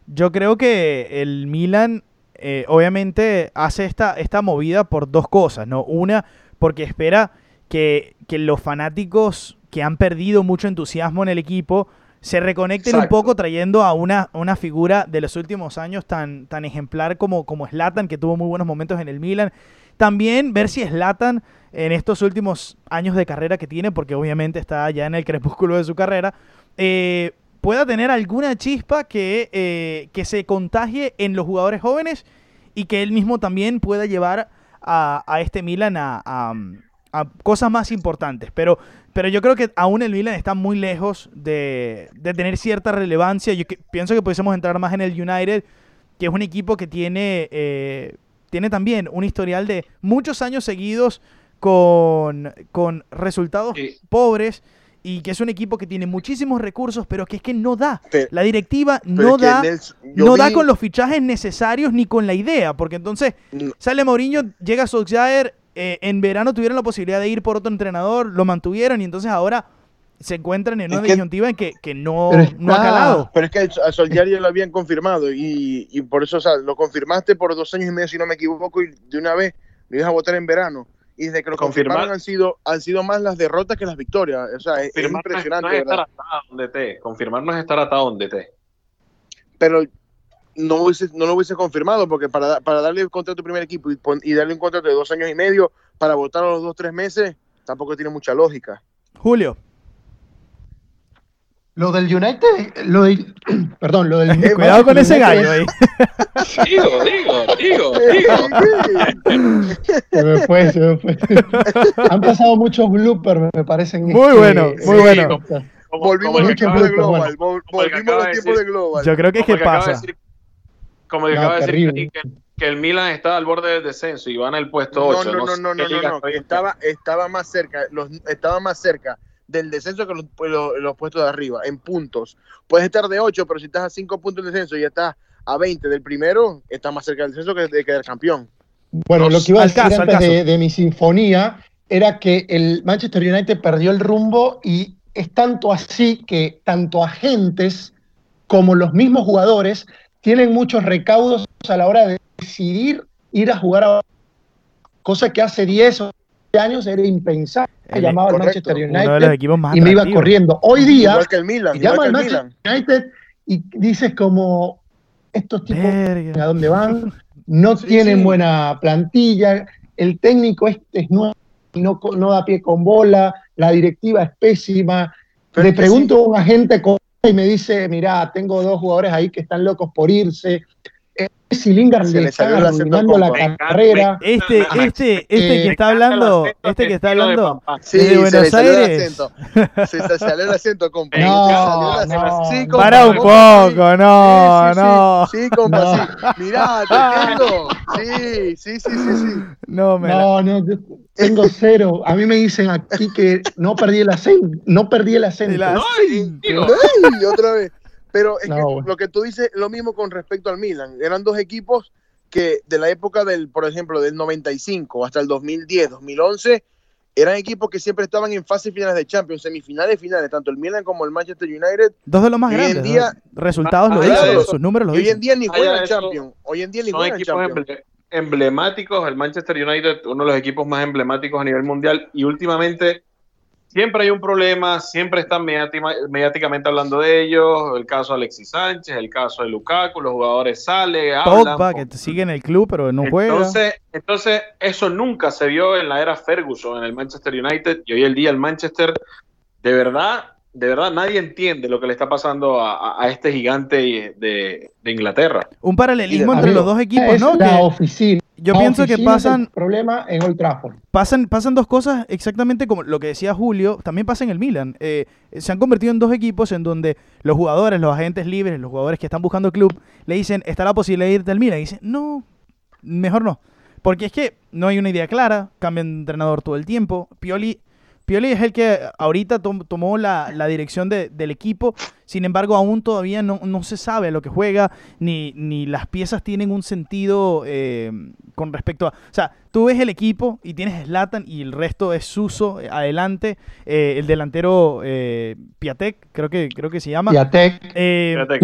Yo creo que el Milan eh, obviamente hace esta, esta movida por dos cosas, ¿no? Una, porque espera que, que los fanáticos que han perdido mucho entusiasmo en el equipo se reconecten un poco trayendo a una, una figura de los últimos años tan, tan ejemplar como, como Zlatan, que tuvo muy buenos momentos en el Milan. También ver si Zlatan en estos últimos años de carrera que tiene, porque obviamente está ya en el crepúsculo de su carrera, eh, pueda tener alguna chispa que, eh, que se contagie en los jugadores jóvenes y que él mismo también pueda llevar a, este Milan a, cosas más importantes. Pero, pero yo creo que aún el Milan está muy lejos de, tener cierta relevancia. Yo pienso que pudiésemos entrar más en el United, que es un equipo que tiene, eh, tiene también un historial de muchos años seguidos con, con resultados pobres y que es un equipo que tiene muchísimos recursos, pero que es que no da. la directiva no da, no da con los fichajes necesarios ni con la idea, porque entonces sale Mourinho, llega Solskjaer, eh, en verano tuvieron la posibilidad de ir por otro entrenador, lo mantuvieron y entonces ahora se encuentran en una disyuntiva en que, no, no, ha calado. Pero es que a Solskjaer ya lo habían confirmado y, y, por eso, o sea, lo confirmaste por dos años y medio, si no me equivoco, y de una vez lo ibas a votar en verano y desde que lo confirmaron han sido, han sido más las derrotas que las victorias. O sea, es, impresionante. No es estar atado donde te. Confirmar no es estar atado donde te. Pero no, no lo hubiese confirmado porque para, para darle el contrato al primer equipo y, y, darle un contrato de dos años y medio para votar a los dos tres meses tampoco tiene mucha lógica. Julio. Lo del United, lo del, perdón, lo del... Cuidado con ese gallo ahí. Digo, digo, digo, digo. Se me fue, se me fue. Han pasado muchos bloopers, me parecen. Muy este, bueno, muy bueno. volvimos al tiempo de Global. Volvimos al tiempo de Global. Yo creo que es que pasa. Como que acaba de decir que, el Milan está al borde del descenso y van al puesto 8. No, no, no, no, no, no, Estaba, estaba más cerca, los, estaba más cerca del descenso que los, puestos de arriba, en puntos. Puedes estar de 8, pero si estás a 5 puntos del descenso y estás a 20 del primero, estás más cerca del descenso que de quedar campeón. Bueno, lo que iba a decir antes de, mi sinfonía era que el Manchester United perdió el rumbo y es tanto así que tanto agentes como los mismos jugadores tienen muchos recaudos a la hora de decidir ir a jugar a cosa que hace 10 o años era impensable. El, llamaba al Manchester United y me iba corriendo. Hoy día, que el Milan, llama al Manchester United y dices como, estos tipos a dónde van, no tienen buena plantilla, el técnico este es nuevo, no, no da pie con bola, la directiva es pésima. Le pregunto a un agente y me dice, mira, tengo dos jugadores ahí que están locos por irse, si Lingard le, está arruinando la carrera. Este, este, este que está hablando, este que está hablando sí, de Buenos Aires. Se salió el acento, compa. No, no, Para un poco, no, no. Sí, compa, sí. Mirá, te entiendo. Sí, sí, sí, sí, sí. No, me no, no, tengo cero. A mí me dicen aquí que no perdí el acento. No perdí el acento. No, y otra vez. Pero es que lo que tú dices, lo mismo con respecto al Milan. Eran dos equipos que de la época del, por ejemplo, del 95 hasta el 2010, 2011, eran equipos que siempre estaban en fases finales de Champions, semifinales, finales, tanto el Milan como el Manchester United. Dos de los más grandes. día, resultados lo dicen, sus números lo dicen. Hoy en día ni juegan Champions. Hoy en día ni juegan Champions. emblemáticos, el Manchester United, uno de los equipos más emblemáticos a nivel mundial, y últimamente siempre hay un problema, siempre están mediáticamente hablando de ellos, el caso de Alexis Sánchez, el caso de Lukaku, los jugadores salen, hablan. que sigue en el club pero no juega. Entonces, entonces, eso nunca se vio en la era Ferguson, en el Manchester United, y hoy el día el Manchester, de verdad, de verdad nadie entiende lo que le está pasando a, este gigante de, Inglaterra. Un paralelismo entre los dos equipos, ¿no? La oficina. Yo pienso que pasan. Problema en Old Trafford. Pasan, pasan dos cosas exactamente como lo que decía Julio, también pasa en el Milan. Eh, se han convertido en dos equipos en donde los jugadores, los agentes libres, los jugadores que están buscando club, le dicen, está la posibilidad de irte al Milan. Y dicen, no, mejor no. Porque es que no hay una idea clara, cambian de entrenador todo el tiempo. Pioli Pioli es el que ahorita tomó la, dirección del equipo, sin embargo aún todavía no, se sabe a lo que juega, ni, ni las piezas tienen un sentido eh, con respecto a... O sea, tú ves el equipo y tienes Slatan y el resto es Suso eh, adelante, eh, el delantero Piatek, creo que, creo que se llama. Piatek.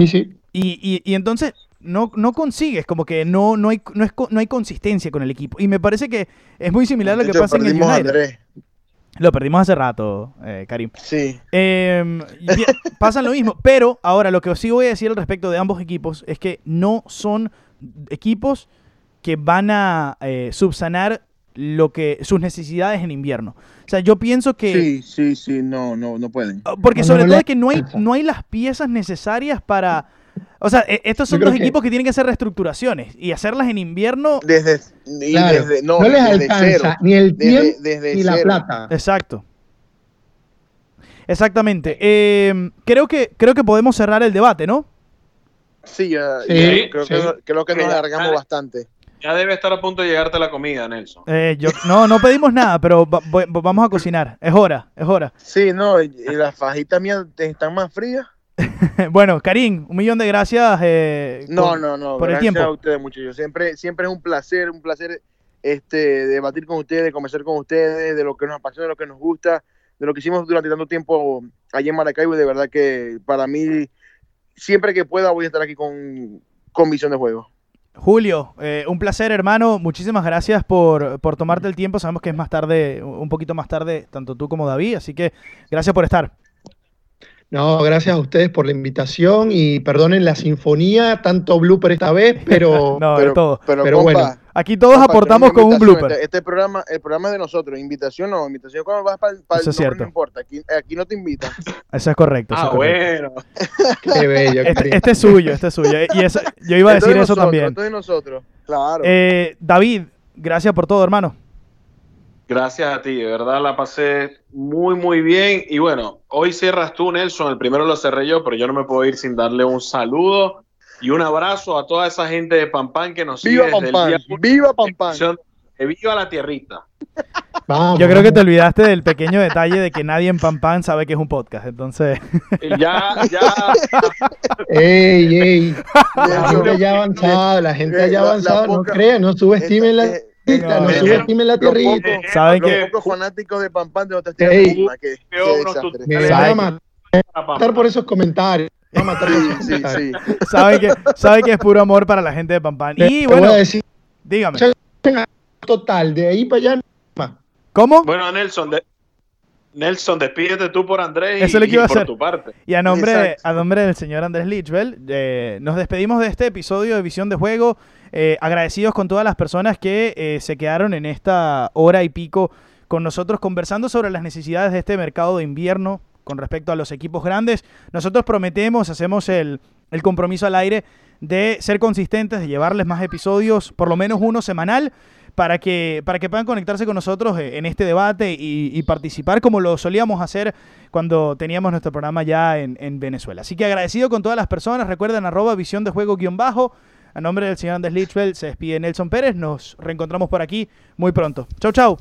sí. Y, y, entonces no, no consigues, como que no, no, hay, no, es, no hay consistencia con el equipo. Y me parece que es muy similar a lo que pasa en el United. Lo perdimos hace rato, eh, Karim. Sí. Eh, pasa lo mismo, pero ahora lo que sí voy a decir al respecto de ambos equipos es que no son equipos que van a eh, subsanar lo que sus necesidades en invierno. O sea, yo pienso que sí, sí, sí, no, no, no pueden. Porque sobre todo es que no hay no hay las piezas necesarias para o sea, e, estos son dos equipos que tienen que hacer reestructuraciones y hacerlas en invierno. Desde, no, les alcanza ni el tiempo ni la plata. Exacto. Exactamente. Em, creo, que, creo que podemos cerrar el debate, ¿no? Sí, ya, creo, Que, creo, que, nos alargamos bastante. Ya debe estar a punto de llegarte la comida, Nelson. Eh, yo, no, no pedimos nada, pero vamos a cocinar. Es hora, es hora. Sí, no, y las fajitas mías están más frías. bueno, Karim, un millón de gracias. Eh, no, no, no, por el tiempo. a ustedes, muchachos. Siempre, siempre es un placer, un placer este, debatir con ustedes, conversar con ustedes de lo que nos apasiona, de lo que nos gusta, de lo que hicimos durante tanto tiempo allí en Maracaibo. De verdad que para mí, siempre que pueda, voy a estar aquí con, con visión de juego. Julio, eh, un placer, hermano. Muchísimas gracias por, por tomarte el tiempo. Sabemos que es más tarde, un poquito más tarde, tanto tú como David. Así que gracias por estar. No, gracias a ustedes por la invitación y perdonen la sinfonía, tanto blooper esta vez, pero, no, pero, todo. pero, bueno. Aquí todos aportamos con un blooper. Este, este, programa, el programa es de nosotros, invitación no, invitación cuando vas para, Eso es cierto. no importa, aquí, aquí, no te invitan. Eso es correcto. ah, bueno. Qué bello. Este, este, es suyo, este es suyo. Y eso, yo iba a decir eso también. Esto es nosotros, claro. Eh, David, gracias por todo, hermano. Gracias a ti, de verdad la pasé muy, muy bien. Y bueno, hoy cierras tú, Nelson. El primero lo cerré yo, pero yo no me puedo ir sin darle un saludo y un abrazo a toda esa gente de Pampán que nos viva sigue desde el día ¡Viva Pampán! viva la tierrita. Yo creo que te olvidaste del pequeño detalle de que nadie en Pampán sabe que es un podcast, entonces. Ya, ya. ¡Ey, ey! La gente ya avanzado, la gente ya avanzado, no crean, no subestimen la no, no subestimen la tierrita. ¿Saben que Los fanáticos de Pampán de otras tierras. Que, me van a matar por esos comentarios. a matar por esos comentarios. Saben que, saben que es puro amor para la gente de Pampán. Y bueno, voy a decir, dígame. Total, de ahí para allá. ¿Cómo? Bueno, Nelson, de, Nelson, despídete tú por Andrés Eso y, por hacer. tu parte. Y a nombre, a nombre del señor Andrés Lichbel, eh, nos despedimos de este episodio de Visión de Juego. Eh, agradecidos con todas las personas que eh, se quedaron en esta hora y pico con nosotros conversando sobre las necesidades de este mercado de invierno con respecto a los equipos grandes. Nosotros prometemos, hacemos el, compromiso al aire de ser consistentes, de llevarles más episodios, por lo menos uno semanal, para que, para que puedan conectarse con nosotros eh, en este debate y, participar como lo solíamos hacer cuando teníamos nuestro programa ya en, en, Venezuela. Así que agradecido con todas las personas. Recuerden arroba visión de juego guion bajo. A nombre del señor Andrés Lichfeld se despide Nelson Pérez. Nos reencontramos por aquí muy pronto. Chau, chau.